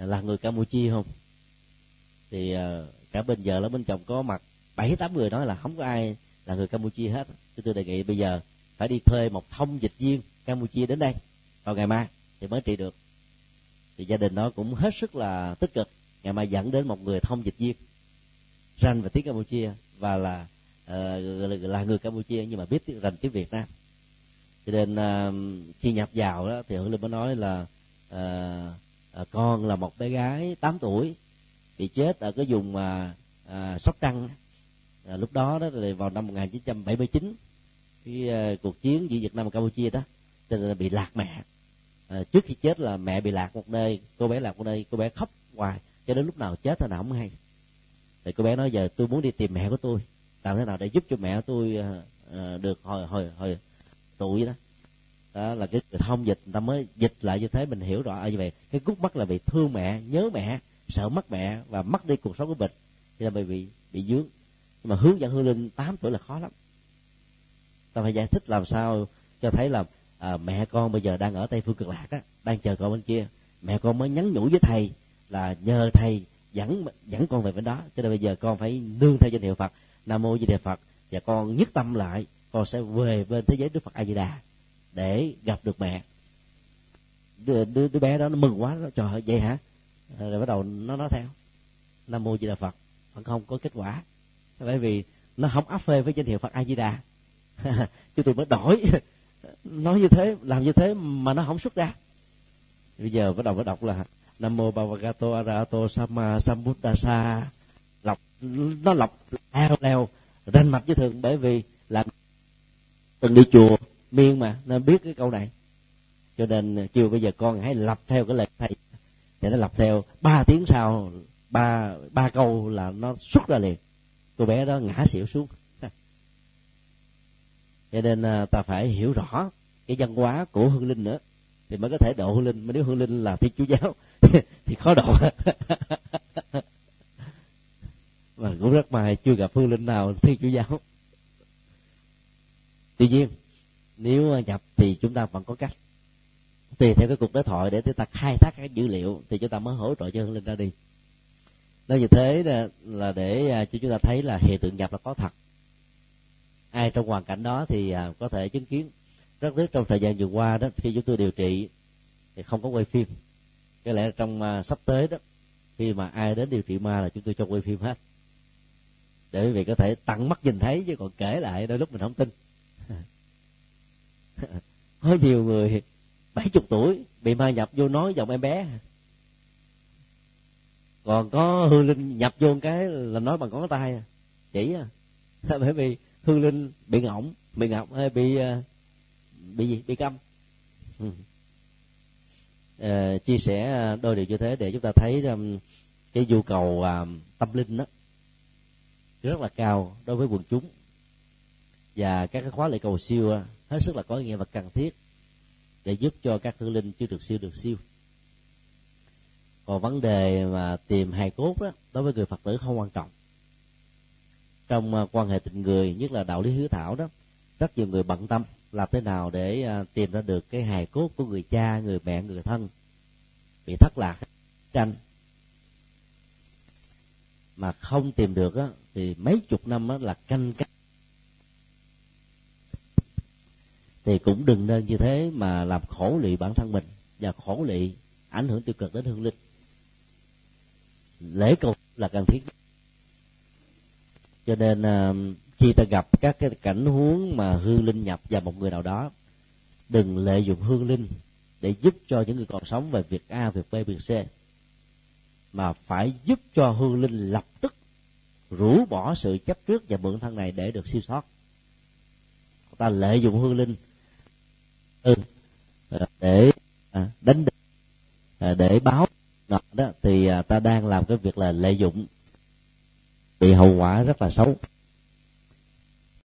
À, là người campuchia không? Thì à, cả bên giờ lẫn bên chồng có mặt. Bảy tám người nói là không có ai là người campuchia hết. Chúng tôi đề nghị bây giờ phải đi thuê một thông dịch viên campuchia đến đây vào ngày mai thì mới trị được. Thì gia đình nó cũng hết sức là tích cực. Ngày mai dẫn đến một người thông dịch viên ranh về tiếng campuchia và là uh, là người campuchia nhưng mà biết tiếng rành tiếng việt nam. Cho nên uh, khi nhập vào đó thì hưởng linh mới nói là uh, à, con là một bé gái 8 tuổi bị chết ở cái vùng mà à, sóc trăng. À, lúc đó đó thì vào năm 1979 cái à, cuộc chiến giữa Việt Nam và Campuchia đó cho nên bị lạc mẹ. À, trước khi chết là mẹ bị lạc một nơi cô bé lạc một nơi cô bé khóc hoài cho đến lúc nào chết thì nào không hay. Thì cô bé nói giờ tôi muốn đi tìm mẹ của tôi làm thế nào để giúp cho mẹ tôi à, được hồi hồi hồi tuổi đó đó là cái thông dịch người ta mới dịch lại như thế mình hiểu rõ. À, như vậy cái cút mắt là vì thương mẹ nhớ mẹ sợ mất mẹ và mất đi cuộc sống của mình. Thì là bị bị bị dướng nhưng mà hướng dẫn hương linh 8 tuổi là khó lắm. Ta phải giải thích làm sao cho thấy là à, mẹ con bây giờ đang ở tây phương cực lạc á đang chờ con bên kia. Mẹ con mới nhắn nhủ với thầy là nhờ thầy dẫn dẫn con về bên đó. Cho nên bây giờ con phải nương theo danh hiệu phật nam mô di đà phật. Và con nhất tâm lại con sẽ về bên thế giới đức phật a di đà để gặp được mẹ. Đứa, đứa, đứa bé đó nó mừng quá nó trời ơi vậy hả? Ờ, rồi bắt đầu nó nói theo. Nam mô di đà phật. Vẫn không có kết quả. Bởi vì nó không áp phê với danh hiệu phật a di đà. Chúng tôi mới đổi. Nói như thế làm như thế mà nó không xuất ra. Bây giờ bắt đầu mới đọc là nam mô bhagavato arahato sama sambuddhasa. Lọc nó lọc leo leo ranh mạch với thường bởi vì là từng đi chùa miên mà, nên biết cái câu này. Cho nên chiều bây giờ con hãy lập theo cái lời thầy, thì nó lập theo ba tiếng sau, ba ba câu là nó xuất ra liền. Cô bé đó ngã xỉu xuống. Cho nên à, ta phải hiểu rõ cái văn hóa của hương linh nữa, thì mới có thể độ hương linh. Mà nếu hương linh là thiên chúa giáo, thì khó độ. Mà cũng rất may chưa gặp hương linh nào thiên chúa giáo. Tuy nhiên nếu nhập thì chúng ta vẫn có cách. Tùy theo cái cuộc đối thoại để chúng ta khai thác các dữ liệu thì chúng ta mới hỗ trợ cho hương linh ra đi. Nói như thế là để à, cho chúng ta thấy là hiện tượng nhập là có thật. Ai trong hoàn cảnh đó thì à, có thể chứng kiến. Rất tiếc trong thời gian vừa qua đó, khi chúng tôi điều trị thì không có quay phim. Có lẽ trong à, sắp tới đó, khi mà ai đến điều trị ma là chúng tôi cho quay phim hết. Để quý vị có thể tận mắt nhìn thấy chứ còn kể lại, đôi lúc mình không tin. có nhiều người bảy chục tuổi bị ma nhập vô nói giọng em bé. Còn có hương linh nhập vô cái là nói bằng ngón tay. Chỉ à. bởi vì hương linh bị ngọng bị ngọc hay bị à, bị gì? Bị câm. Ừ. à, chia sẻ đôi điều như thế để chúng ta thấy um, cái nhu cầu à, tâm linh đó rất là cao đối với quần chúng. Và các cái khóa lễ cầu siêu hết sức là có ý nghĩa và cần thiết để giúp cho các hương linh chưa được siêu được siêu. Còn vấn đề mà tìm hài cốt đó đối với người phật tử không quan trọng. Trong à, quan hệ tình người nhất là đạo lý hiếu thảo đó rất nhiều người bận tâm làm thế nào để à, tìm ra được cái hài cốt của người cha người mẹ người thân bị thất lạc tranh. Mà không tìm được á, thì mấy chục năm á, là canh cách thì cũng đừng nên như thế mà làm khổ lụy bản thân mình và khổ lụy ảnh hưởng tiêu cực đến hương linh. Lễ cầu là cần thiết. Cho nên uh, khi ta gặp các cái cảnh huống mà hương linh nhập vào một người nào đó đừng lợi dụng hương linh để giúp cho những người còn sống về việc a việc b việc c mà phải giúp cho hương linh lập tức rũ bỏ sự chấp trước và mượn thân này để được siêu thoát. Ta lợi dụng hương linh ừ, để à, đánh địch à, để báo đó thì ta đang làm cái việc là lợi dụng bị hậu quả rất là xấu.